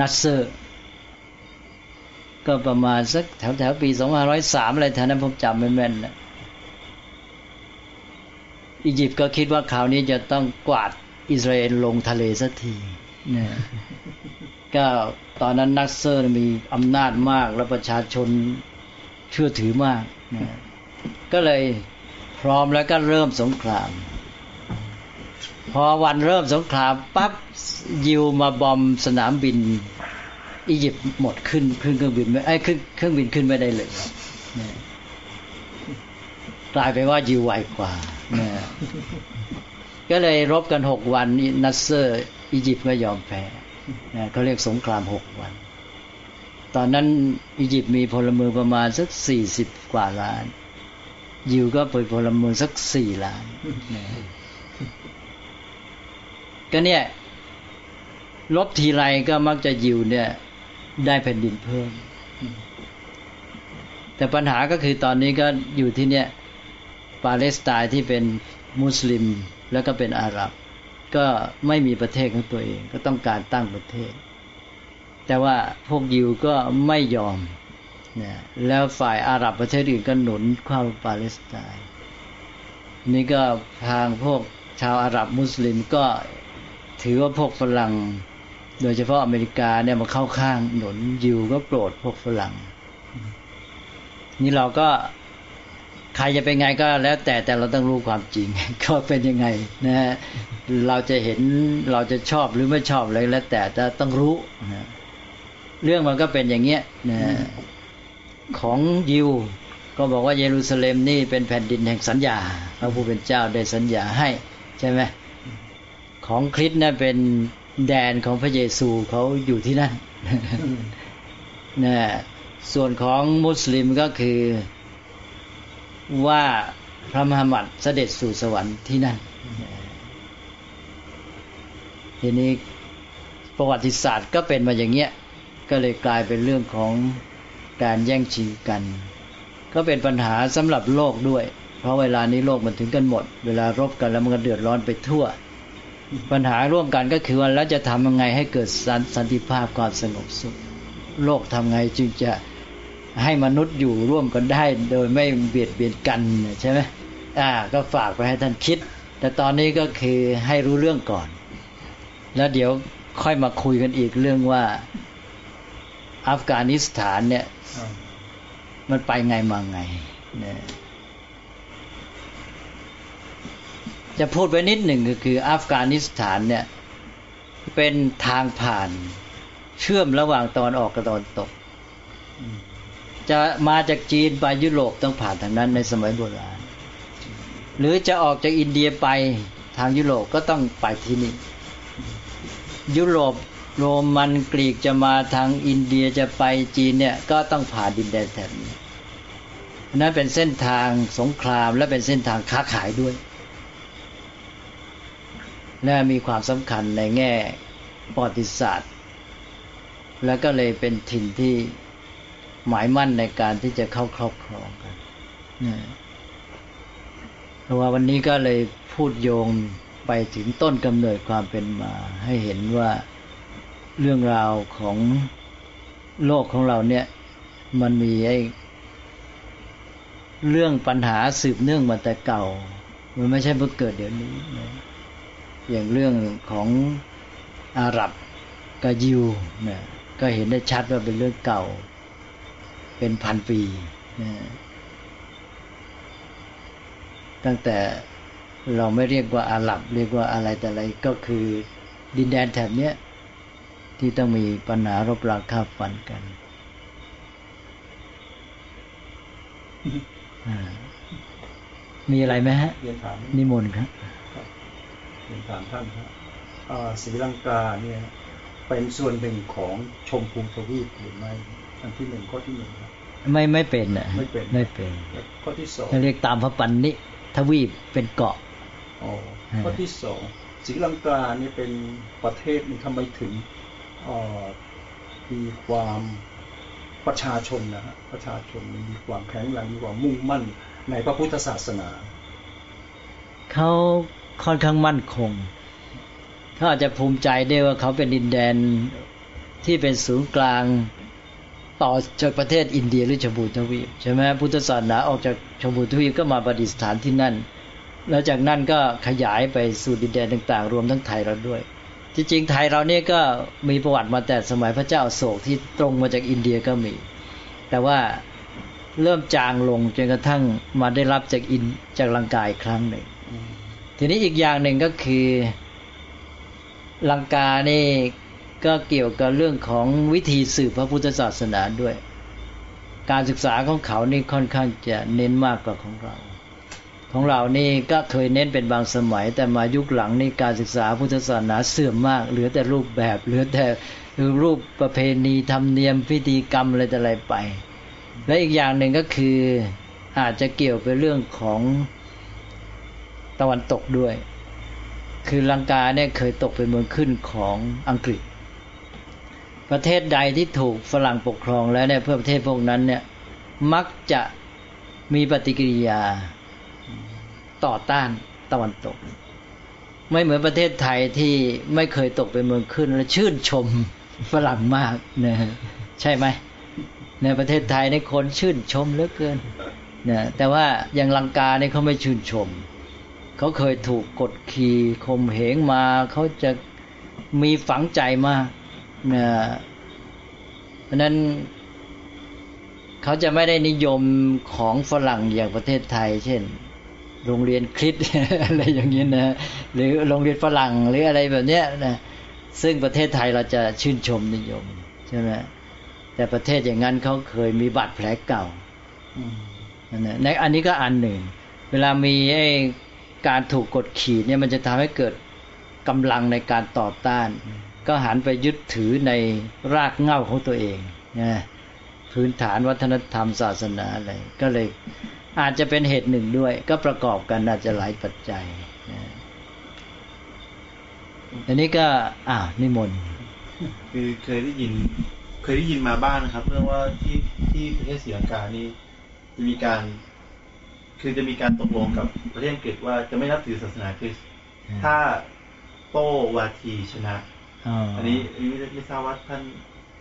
Speaker 2: นัสเซอร์ ก็ประมาณสักแถวแถวปีสองพันห้าร้อยสามอะไรแถวนั้นผมจำไม่แม่นนะอียิปต์ก็คิดว่าคราวนี้จะต้องกวาดอิสราเอลลงทะเลสักทีนะก็ตอนนั้นนักเซอร์มีอำนาจมากและประชาชนเชื่อถือมากนะก็เลยพร้อมแล้วก็เริ่มสงคราม พอวันเริ่มสงครามปั๊บยิวมาบอมสนามบิน อียิปต์หมดขึ้นขึ้นเครื่องบินไม่ไอ้ขึ้นเครื่องบินขึ้นไม่ได้เลยกลายเป็นว่ายิวไวกว่าก็เลยรบกันหกวันนัสเซอร์อียิปต์ก็ยอมแพ้เขาเรียกสงครามหกวัน ตอนนั้นอียิปต์มีพลเมืองประมาณสักสี่สิบกว่าล้าน ยิวก็เปิดพลเมืองสักสี่ล้าน ก็เนี่ยรบทีไรก็มักจะยิวเนี่ย ได้แผ่นดินเพิ่ม แต่ปัญหาก็คือตอนนี้ก็อยู่ที่เนี่ยปาเลสไตน์ที่เป็นมุสลิมแล้วก็เป็นอาหรับ ก็ไม่มีประเทศของตัวเอง ก็ต้องการตั้งประเทศ แต่ว่าพวกยิวก็ไม่ยอมนะแล้วฝ่ายอาหรับประเทศอื่นก็หนุนเข้าปาเลสไตน์นี่ก็ทางพวกชาวอาหรับมุสลิมก็ ถือว่าพวกฝรั่ง โดยเฉพาะอเมริกาเนี่ยมาเข้าข้างหนุนยิวก็โปรดพวกฝรั่ง นี่เราก็ใครจะเป็นไงก็แล้วแต่แต่เราต้องรู้ความจริง ก็เป็นยังไงนะฮะเราจะเห็นเราจะชอบหรือไม่ชอบอะไรแล้วแต่จะต้องรู้นะเรื่องมันก็เป็นอย่างเงี้ยนะของยิว ก็บอกว่าเยรูซาเล็มนี่เป็นแผ่นดินแห่งสัญญาพระผู้เป็นเจ้าได้สัญญาให้ใช่ไหม ของคริสต์นั่นเป็นแดนของพระเยซูเขาอยู่ที่นั่นนะส่วนของมุสลิมก็คือว่าพระมหามัดเสด็จสู่สวรรค์ที่นั่น ทีนี้ประวัติศาสตร์ก็เป็นมาอย่างเงี้ย ก็เลยกลายเป็นเรื่องของการแย่งชิงกัน ก็เป็นปัญหาสำหรับโลกด้วย เพราะเวลานี้โลกมันถึงกันหมด เวลารบกันแล้วมันก็เดือดร้อนไปทั่ว ปัญหาร่วมกันก็คือว่าแล้วจะทำยังไงให้เกิดสันติภาพความสงบสุข โลกทำไงจึงจะให้มนุษย์อยู่ร่วมกันได้ โดยไม่เบียดเบียนกันใช่ไหมอ่า ก็ฝากไปให้ท่านคิด แต่ตอนนี้ก็คือให้รู้เรื่องก่อน แล้วเดี๋ยวค่อยมาคุยกันอีกเรื่องว่า อัฟกานิสถานเนี่ย มันไปไงมาไงเนี่ย จะพูดไว้นิดหนึ่งก็คืออัฟกานิสถานเนี่ยเป็นทางผ่านเชื่อมระหว่างตอนออกกับตอนตก จะมาจากจีนไปยุโรปต้องผ่านทางนั้นในสมัยโบราณ หรือจะออกจากอินเดียไปทางยุโรปก็ต้องไปที่นี่ ยุโรปโรมันกรีกจะมาทางอินเดียจะไปจีนเนี่ยก็ต้องผ่านดินแดนแถบนี้นั้นเป็นเส้นทางสงครามและเป็นเส้นทางค้าขายด้วย และมีความสำคัญในแง่ประวัติศาสตร์ แล้วก็เลยเป็นถิ่นที่หมายมั่นในการที่จะเข้าครอบครองกันเพราะว่าวันนี้ก็เลยพูดโยงไปถึงต้นกำเนิดความเป็นมา ให้เห็นว่าเรื่องราวของโลกของเราเนี่ย มันมีไอ้เรื่องปัญหาสืบเนื่องมาแต่เก่า มันไม่ใช่เพิ่งเกิดเดี๋ยวนี้นะ อย่างเรื่องของอาหรับกบยิวนะก็เห็นได้ชัดว่าเป็นเรื่องเก่า เป็นพันปีนะตั้งแต่เราไม่เรียกว่าอาหรับ เรียกว่าอะไรแต่อะไรก็คือดินแดนแถบเนี้ยที่ต้องมีปัญหารบราคาฟันกันมีอะไรไหมฮะเรียนถามนิมนต์ครับ
Speaker 4: เรียน ถามท่านครับศรีลังกาเนี่ยเป็นส่วนหนึ่งของชมพูทวีปหรือไม่อันที่หนึ่งข้อที่หนึ่งครับ
Speaker 2: ไม่ไม่เป็นอะ
Speaker 4: ไม่เป็น
Speaker 2: ไม่เป็น
Speaker 4: ข้อที่สอง
Speaker 2: เรียกตามพระปันนิทวีปเป็นเกาะ
Speaker 4: อ๋อข้อที่สองศรีลังกานี่เป็นประเทศนี่ทำไมถึงมีความประชาชนนะฮะประชาชนมีความแข็งแรงมีความมุ่งมั่นในพระพุทธศาสนา
Speaker 2: เขา ค่อนข้างมั่นคงเขาอาจจะภูมิใจได้ว่าเขาเป็นดินแดนที่เป็นศูนย์กลางต่อจากประเทศอินเดียหรือชมพูทวีปใช่ไหมพุทธศาสนาออกจากชมพูทวีปก็มาประดิษฐานที่นั่น แล้วจากนั้นก็ขยายไปสู่ดินแดนต่างๆ รวมทั้งไทยเราด้วย จริงๆไทยเราเนี่ยก็มีประวัติมาแต่สมัยพระเจ้าโศกที่ตรงมาจากอินเดียก็มี แต่ว่าเริ่มจางลงจนกระทั่งมาได้รับจากอินจากลังกายครั้งหนึ่ง ทีนี้อีกอย่างหนึ่งก็คือลังกานี่ก็เกี่ยวกับเรื่องของวิธีสืบพระพุทธศาสนาด้วย การศึกษาของเขานี่ค่อนข้างจะเน้นมากกว่าของเรา ของเรานี่ก็เคยเน้นเป็นบางสมัย แต่มายุคหลังนี่การศึกษาพุทธศาสนาเสื่อมมาก เหลือแต่รูปแบบ เหลือแต่รูปประเพณีธรรมเนียมพิธีกรรมอะไรแต่อะไรไป และอีกอย่างหนึ่งก็คืออาจจะเกี่ยวไปเรื่องของ ตะวันตกด้วย คือลังกาเนี่ยเคยตกเป็นเมืองขึ้นของอังกฤษ ประเทศใดที่ถูกฝรั่งปกครองแล้วเนี่ยเพื่อประเทศพวกนั้นเนี่ยมักจะมีปฏิกิริยาต่อต้านตะวันตก ไม่เหมือนประเทศไทยที่ไม่เคยตกเป็นเมืองขึ้นและชื่นชมฝรั่งมากนะใช่ไหมในประเทศไทยในคนชื่นชมเหลือเกินนะแต่ว่าอย่างลังกาเนี่ยเขาไม่ชื่นชม เขาเคยถูกกดขี่ข่มเหงมา เขาจะมีฝังใจมากนะเพราะนั้นเขาจะไม่ได้นิยมของฝรั่งอย่างประเทศไทย เช่น โรงเรียนคริสอะไรอย่างนี้นะ หรือโรงเรียนฝรั่งหรืออะไรแบบเนี้ยนะซึ่งประเทศไทยเราจะชื่นชมนิยมใช่ไหมแต่ประเทศอย่างนั้นเขาเคยมีบาดแผลเก่าอันนี้ก็อันหนึ่ง เวลามีไอ้ การถูกกดขี่เนี่ยมันจะทำให้เกิดกำลังในการต่อต้าน ก็หันไปยึดถือในรากเหง้าของตัวเองนะพื้นฐานวัฒนธรรมศาสนาอะไรก็เลยอาจจะเป็นเหตุหนึ่งด้วย ก็ประกอบกันอาจจะหลายปัจจัยอันนี้ก็อ่านิมนต์
Speaker 3: คือเคยได้ยิน เคยได้ยินมาบ้างนะครับ เรื่องว่าที่ที่ประเทศศรีลังกานี่จะมีการ คือจะมีการตกลงกับประเทศอังกฤษว่าจะไม่นับถือศาสนาคริสต์ถ้าโตวาทีชนะอันนี้ไม่ไม่ทราบว่าท่าน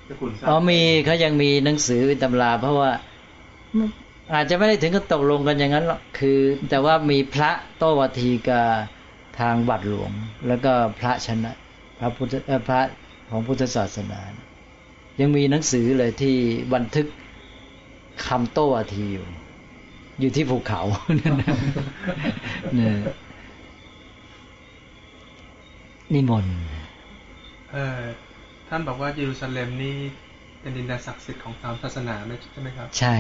Speaker 3: ถ้าคุณทราบอ๋
Speaker 2: อมีเขายังมีหนังสือตำรา เพราะว่าอาจจะไม่ได้ถึงกับตกลงกันอย่างนั้นหรอกคือ แต่ว่ามีพระโตวัตีกาทางบัตรหลวง แล้วก็พระชนะ พระพุทธพระของพุทธศาสนา ยังมีหนังสือเลยที่บันทึกคำโตวัตีอยู่ อยู่ที่ภูเขาเนี่ยนิมนต์
Speaker 5: เออท่านบอกว่าเยรูซาเล็มนี่เป็นดินแดนศักดิ์สิทธิ์ของตามศาสนาใช่ไหมครับ
Speaker 2: ใช่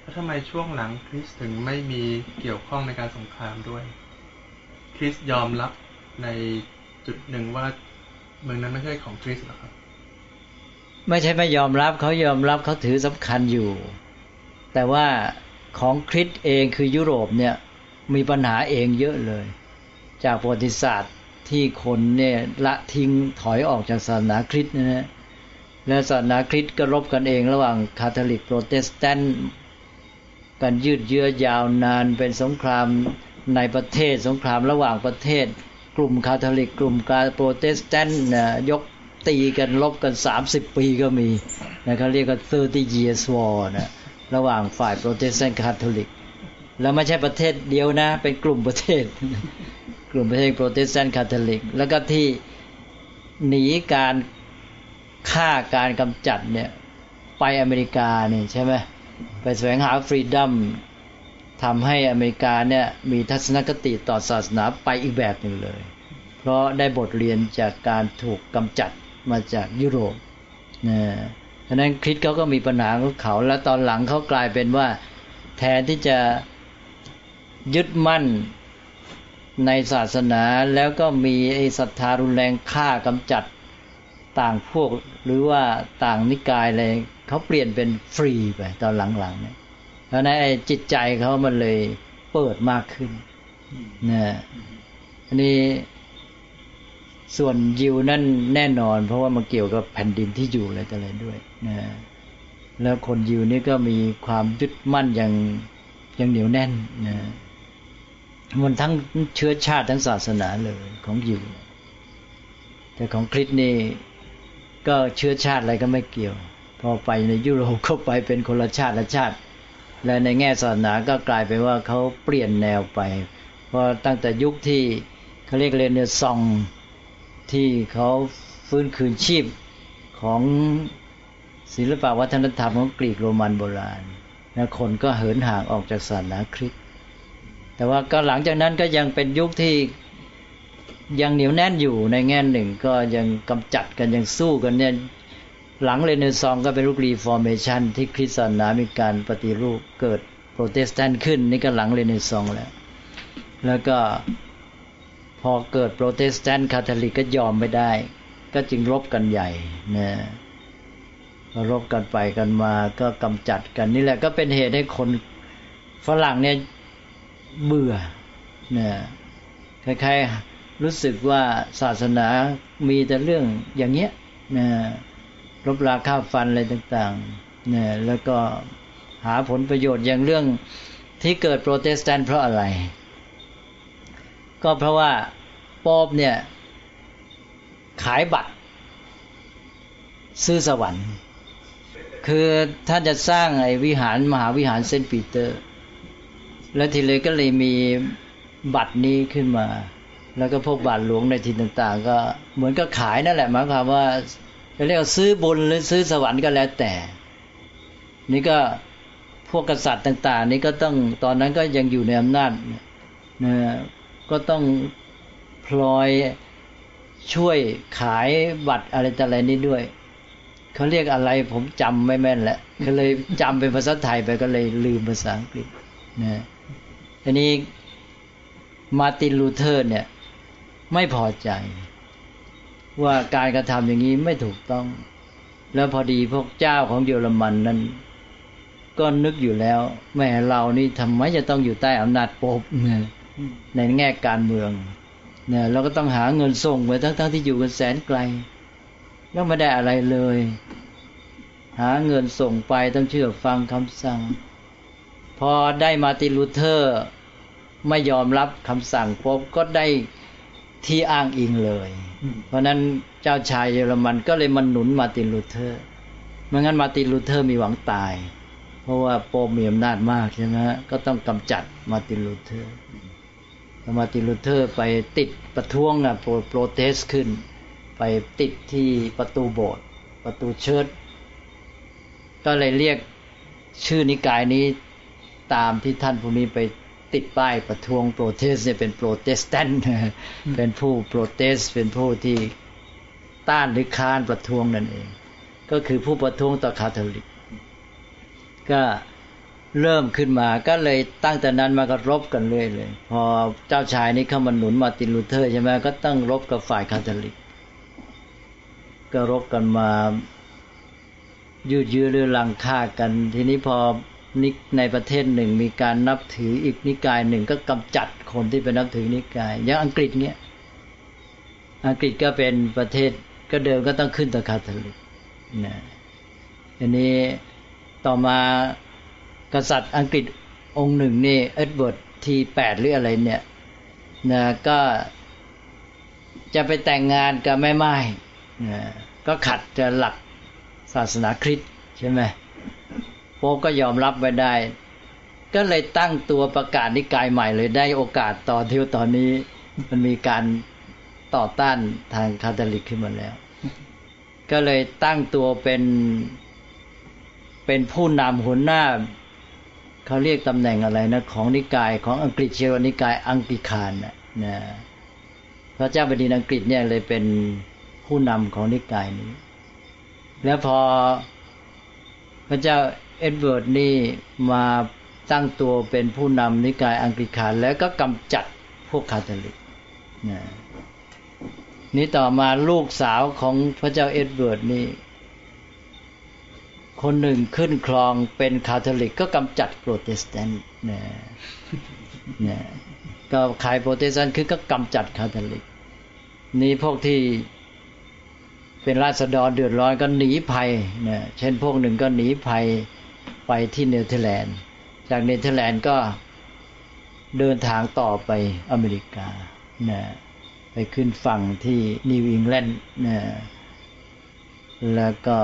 Speaker 5: แล้วทำไมช่วงหลังคริสถึงไม่มีเกี่ยวข้องในการสงครามด้วย คริสยอมรับในจุดหนึ่งว่าเมืองนั้นไม่ใช่ของคริสหรอครับ
Speaker 2: ไม่ใช่ไม่ยอมรับเขายอมรับเขาถือสำคัญอยู่ แต่ว่า ของคริสเองคือยุโรปเนี่ยมีปัญหาเองเยอะเลย จากประวัติศาสตร์ที่คนเนี่ยละทิ้งถอยออกจากศาสนาคริสต์นะฮะและศาสนาคริสต์ก็รบกันเองระหว่างคาทอลิกโปรเตสแตนต์กันยืดเยื้อยาวนานเป็นสงครามในประเทศสงครามระหว่างประเทศ กลุ่มคาทอลิกกลุ่มกะโปรเตสแตนต์นะยกตีกันรบกัน 30 ปีก็มีนะเขาเรียกกัน30 years war นะ ระหว่างฝ่ายโปรเตสแตนต์คาทอลิก แล้วไม่ใช่ประเทศเดียวนะ เป็นกลุ่มประเทศ กลุ่มประเทศโปรเตสแตนต์คาทอลิก แล้วก็ที่หนีการฆ่าการกำจัดเนี่ยไปอเมริกาเนี่ยใช่ไหมไปแสวงหาฟรีดัมทำให้อเมริกาเนี่ยมีทัศนคติต่อศาสนาไปอีกแบบหนึ่งเลย เพราะได้บทเรียนจากการถูกกำจัดมาจากยุโรปนะ ฉะนั้นคริสเขาก็มีปัญหาของเขา แล้วตอนหลังเขากลายเป็นว่า แทนที่จะยึดมั่นในศาสนาแล้วก็มีไอ้ศรัทธารุนแรงฆ่ากำจัดต่างพวกหรือว่าต่างนิกายอะไรเขาเปลี่ยนเป็นฟรีไปตอนหลังๆเนี่ยเพราะนั้นไอ้จิตใจเขามันเลยเปิดมากขึ้นนะอันนี้ส่วนยิวนั่นแน่นอน เพราะว่ามันเกี่ยวกับแผ่นดินที่อยู่อะไรต่ออะไรด้วย นะแล้วคนยิวนี่ก็มีความยึดมั่นอย่างอย่างเหนียวแน่นนะมันทั้งเชื้อชาติทั้งศาสนาเลยของยิวแต่ของคริสนี่ก็เชื้อชาติอะไรก็ไม่เกี่ยว พอไปในยุโรปเข้าไปเป็นคนละชาติละชาติ และในแง่ศาสนาก็กลายไปว่าเขาเปลี่ยนแนวไป เพราะตั้งแต่ยุคที่เขาเรียกเรเนซองที่เขาฟื้นคืนชีพของ ศิลปวัฒนธรรมของกรีกโรมันโบราณนะคนก็เหินห่างออกจากศาสนาคริสต์แต่ว่าก็หลังจากนั้นก็ยังเป็นยุคที่ยังเหนียวแน่นอยู่ในแง่หนึ่งก็ยังกำจัดกันยังสู้กันเนี่ยหลังเรเนซองก็เป็นยุค Reformation ที่คริสต์ศาสนามีการปฏิรูปเกิดโปรเตสแตนต์ขึ้น นี่ก็หลังเรเนซองแล้ว แล้วก็พอเกิดโปรเตสแตนต์คาทอลิกก็ยอมไม่ได้ ก็จึงรบกันใหญ่นะ รบกันไปกันมาก็กำจัดกันนี่แหละก็เป็นเหตุให้คนฝรั่งเนี่ยเบื่อเนี่ยคล้ายๆรู้สึกว่าศาสนามีแต่เรื่องอย่างเงี้ยนะรบราค่าฟันอะไรต่างๆเนี่ยแล้วก็หาผลประโยชน์อย่างเรื่องที่เกิดโปรเตสแตนต์เพราะอะไร ก็เพราะว่าป๊อบเนี่ย ขายบัตร ซื้อสวรรค์ คือถ้าจะสร้างไอ้วิหารมหาวิหารเซนต์ปีเตอร์ แล้วทีเลยก็เลยมีบัตรนี้ขึ้นมา แล้วก็พวกบาทหลวงในที่ต่าง ๆ ก็เหมือนกับขายนั่นแหละหมายความว่าจะเรียกซื้อบุญหรือซื้อสวรรค์ก็แล้วแต่ นี่ก็พวกกษัตริย์ต่าง ๆ นี่ก็ต้องตอนนั้นก็ยังอยู่ในอำนาจนะก็ต้องพลอยช่วยขายบัตรอะไรต่อะไรนี้ด้วย เขาเรียกอะไรผมจำไม่แม่นแหละก็เลยจำเป็นภาษาไทยไปก็เลยลืมภาษาอังกฤษนะอันนี้มาร์ตินลูเธอร์ เนี่ย ไม่พอใจ ว่าการกระทำอย่างนี้ไม่ถูกต้อง แล้วพอดีพวกเจ้าของเยอรมันนั้น ก็นึกอยู่แล้วแหมเรานี่ทำไมจะต้องอยู่ใต้อำนาจโป๊ปเนี่ยในแง่การเมืองเนี่ยเราก็ต้องหาเงินส่งไปทั้งๆ ที่อยู่กันแสนไกล แล้วไม่ได้อะไรเลย หาเงินส่งไปต้องเชื่อฟังคำสั่ง พอได้มาร์ติน ลูเธอร์ ไม่ยอมรับคำสั่งโป๊ปก็ได้ที่อ้างอิงเลย เพราะนั้นเจ้าชายเยอรมันก็เลยมันหนุนมาร์ตินลูเธอร์ไม่งั้นมาร์ตินลูเธอร์มีหวังตาย เพราะว่าโป๊ปมีอำนาจมากใช่ไหมก็ต้องกำจัดมาร์ตินลูเธอร์มาร์ตินลูเธอร์ไปติดประท้วงอะ pro- protest ขึ้น ไปติดที่ประตูโบสถ์ประตูเชิดก็เลยเรียกชื่อนิกายนี้ตามที่ท่านผู้นี้ไปติดป้ายประท้วง protest เนี่ยเป็นโปรเตสแตนต์เป็นผู้ protest เป็นผู้ที่ต้านหรือค้านประท้วงนั่นเอง ก็คือผู้ประท้วงต่อคาทอลิก ก็เริ่มขึ้นมาก็เลยตั้งแต่นั้นมาก็รบกันเรื่อยเลย พอเจ้าชายนี้เข้ามาหนุนมาร์ตินลูเธอร์ใช่ไหมก็ต้องรบกับฝ่ายคาทอลิก ก็รบกันมา ยืดเยื้อเรื้อรังฆ่ากัน ทีนี้พอนิในประเทศหนึ่งมีการนับถืออีกนิกายหนึ่งก็กำจัดคนที่เป็นนับถือนิกายอย่างอังกฤษเนี่ยอังกฤษก็เป็นประเทศก็เดิมก็ต้องขึ้นต่อคาทอลิกนะอันนี้ต่อมากษัตริย์อังกฤษองค์หนึ่งนี่เอ็ดเวิร์ดที่แปดหรืออะไรเนี่ยนะก็จะไปแต่งงานกับแม่ม่าย ก็ขัดกะหลักศาสนาคริสต์ใช่ไหมโป๊ปก็ยอมรับไม่ได้ ก็เลยตั้งตัวประกาศนิกายใหม่เลยได้โอกาสต่อที่ตอนนี้มันมีการต่อต้านทางคาทอลิกขึ้นมาแล้ว ก็เลยตั้งตัวเป็นเป็นผู้นำหัวหน้าเขาเรียกตำแหน่งอะไรนะของนิกายของอังกฤษเชื่อว่านิกายอังกฤษานนะนะพระเจ้าแผ่นดินอังกฤษเนี่ยเลยเป็น ผู้นำของนิกายนี้ แล้วพอพระเจ้าเอ็ดเวิร์ดนี่มาตั้งตัวเป็นผู้นำนิกายแองกลิคันแล้วก็กำจัดพวกคาทอลิกนะนี่ต่อมาลูกสาวของพระเจ้าเอ็ดเวิร์ดนี่คนหนึ่งขึ้นครองเป็นคาทอลิกก็กำจัดโปรเตสแตนต์นะนะฝ่ายโปรเตสแตนต์ขึ้นก็กำจัดคาทอลิก นี่พวกที่ เป็นราษฎรเดือดร้อนก็หนีภัยนะเช่นพวกหนึ่งก็หนีภัยไปที่เนเธอร์แลนด์ จากเนเธอร์แลนด์ก็เดินทางต่อไปอเมริกานะไปขึ้นฝั่งที่นิวอิงแลนด์นะแล้วก็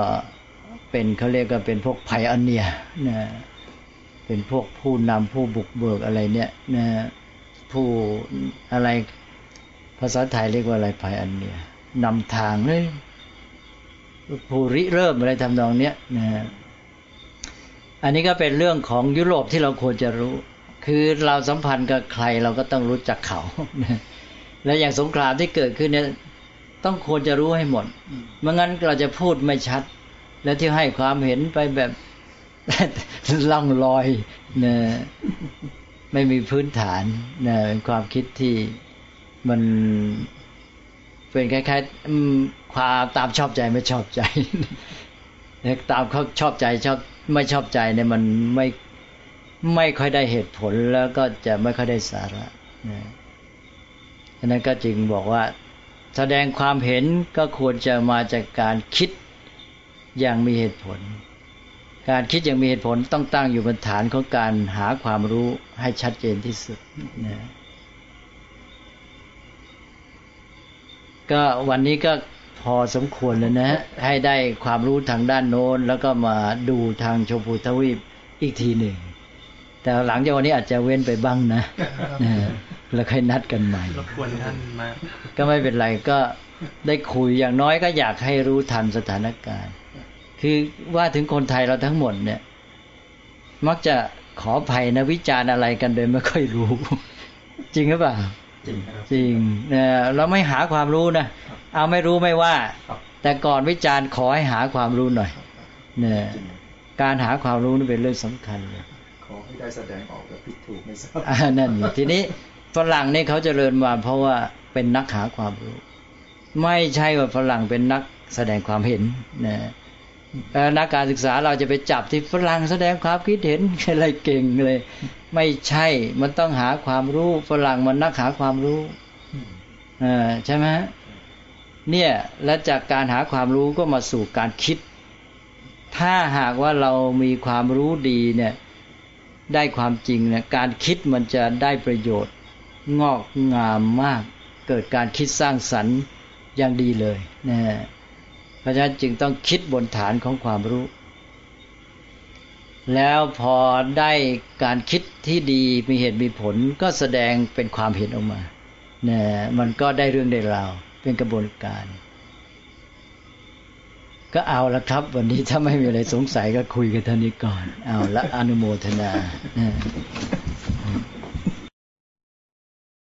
Speaker 2: เป็นเขาเรียกว่าเป็นพวก pioneer นะเป็นพวกผู้นำผู้บุกเบิกอะไรเนี่ยนะผู้อะไรภาษาไทยเรียกว่าอะไร pioneerนำทางเลย ผู้ริเริ่มอะไรทำนองเนี้ยนะอันนี้ก็เป็นเรื่องของยุโรปที่เราควรจะรู้ คือเราสัมพันธ์กับใครเราก็ต้องรู้จักเขา และอย่างสงครามที่เกิดขึ้นเนี่ยต้องควรจะรู้ให้หมดเมื่องั้นเราจะพูดไม่ชัด แล้วที่ให้ความเห็นไปแบบล่องลอยนะไม่มีพื้นฐานนะเป็นความคิดที่มัน เป็นคล้ายๆความตามชอบใจไม่ชอบใจตามเขาชอบใจชอบไม่ชอบใจเนี่ยมันไม่ไม่ค่อยได้เหตุผลแล้วก็จะไม่ค่อยได้สาระนะฉะนั้นก็จึงบอกว่า แสดงความเห็นก็ควรจะมาจากการคิดอย่างมีเหตุผล การคิดอย่างมีเหตุผลต้องตั้งอยู่บนฐานของการหาความรู้ให้ชัดเจนที่สุดนะ ก็วันนี้ก็พอสมควรแล้วนะ ให้ได้ความรู้ทางด้านโน้น แล้วก็มาดูทางชมพูทวีปอีกทีหนึ่ง แต่หลังจากวันนี้อาจจะเว้นไปบ้างนะนะแล้วค่อยนัดกันใหม่
Speaker 5: รบกวนท่านมา
Speaker 2: ก็ไม่เป็นไรก็ได้คุยอย่างน้อยก็อยากให้รู้ทันสถานการณ์ คือว่าถึงคนไทยเราทั้งหมดเนี่ย มักจะขอภัยนะวิจารณ์อะไรกันโดยไม่ค่อยรู้ จริงหรือเปล่า
Speaker 4: จริง
Speaker 2: จริงเนี่ยเราไม่หาความรู้นะเอาไม่รู้ไม่ว่า แต่ก่อนวิจารณ์ขอให้หาความรู้หน่อยเนี่ยการหาความรู้นี่เป็นเรื่องสำคัญเลย
Speaker 4: ขอให้ได้แสดงออกแบบผิดถูกไม่ท
Speaker 2: ราบนั่นทีนี้ฝรั่งนี่เขาจเจริญมาเพราะว่าเป็นนักหาความรู้ ไม่ใช่ว่าฝรั่งเป็นนักแสดงความเห็นนะนักการศึกษาเราจะไปจับที่ฝรั่งแสดงความคิดเห็นอะไรเก่งเลย ไม่ใช่ มันต้องหาความรู้ฝรั่งมันนักหาความรู้อ่าใช่ไหมเนี่ย และจากการหาความรู้ก็มาสู่การคิด ถ้าหากว่าเรามีความรู้ดีเนี่ย ได้ความจริงเนี่ยการคิดมันจะได้ประโยชน์ งอกงามมาก เกิดการคิดสร้างสรรค์อย่างดีเลยนะราะฉะนั้นจึงต้องคิดบนฐานของความรู้ แล้วพอได้การคิดที่ดีมีเหตุมีผลก็แสดงเป็นความเห็นออกมาเนี่ยมันก็ได้เรื่องได้ราวเป็นกระบวนการ ก็เอาละครับ วันนี้ถ้าไม่มีอะไรสงสัยก็คุยกันเท่านี้ก่อน เอาละอนุโมทนา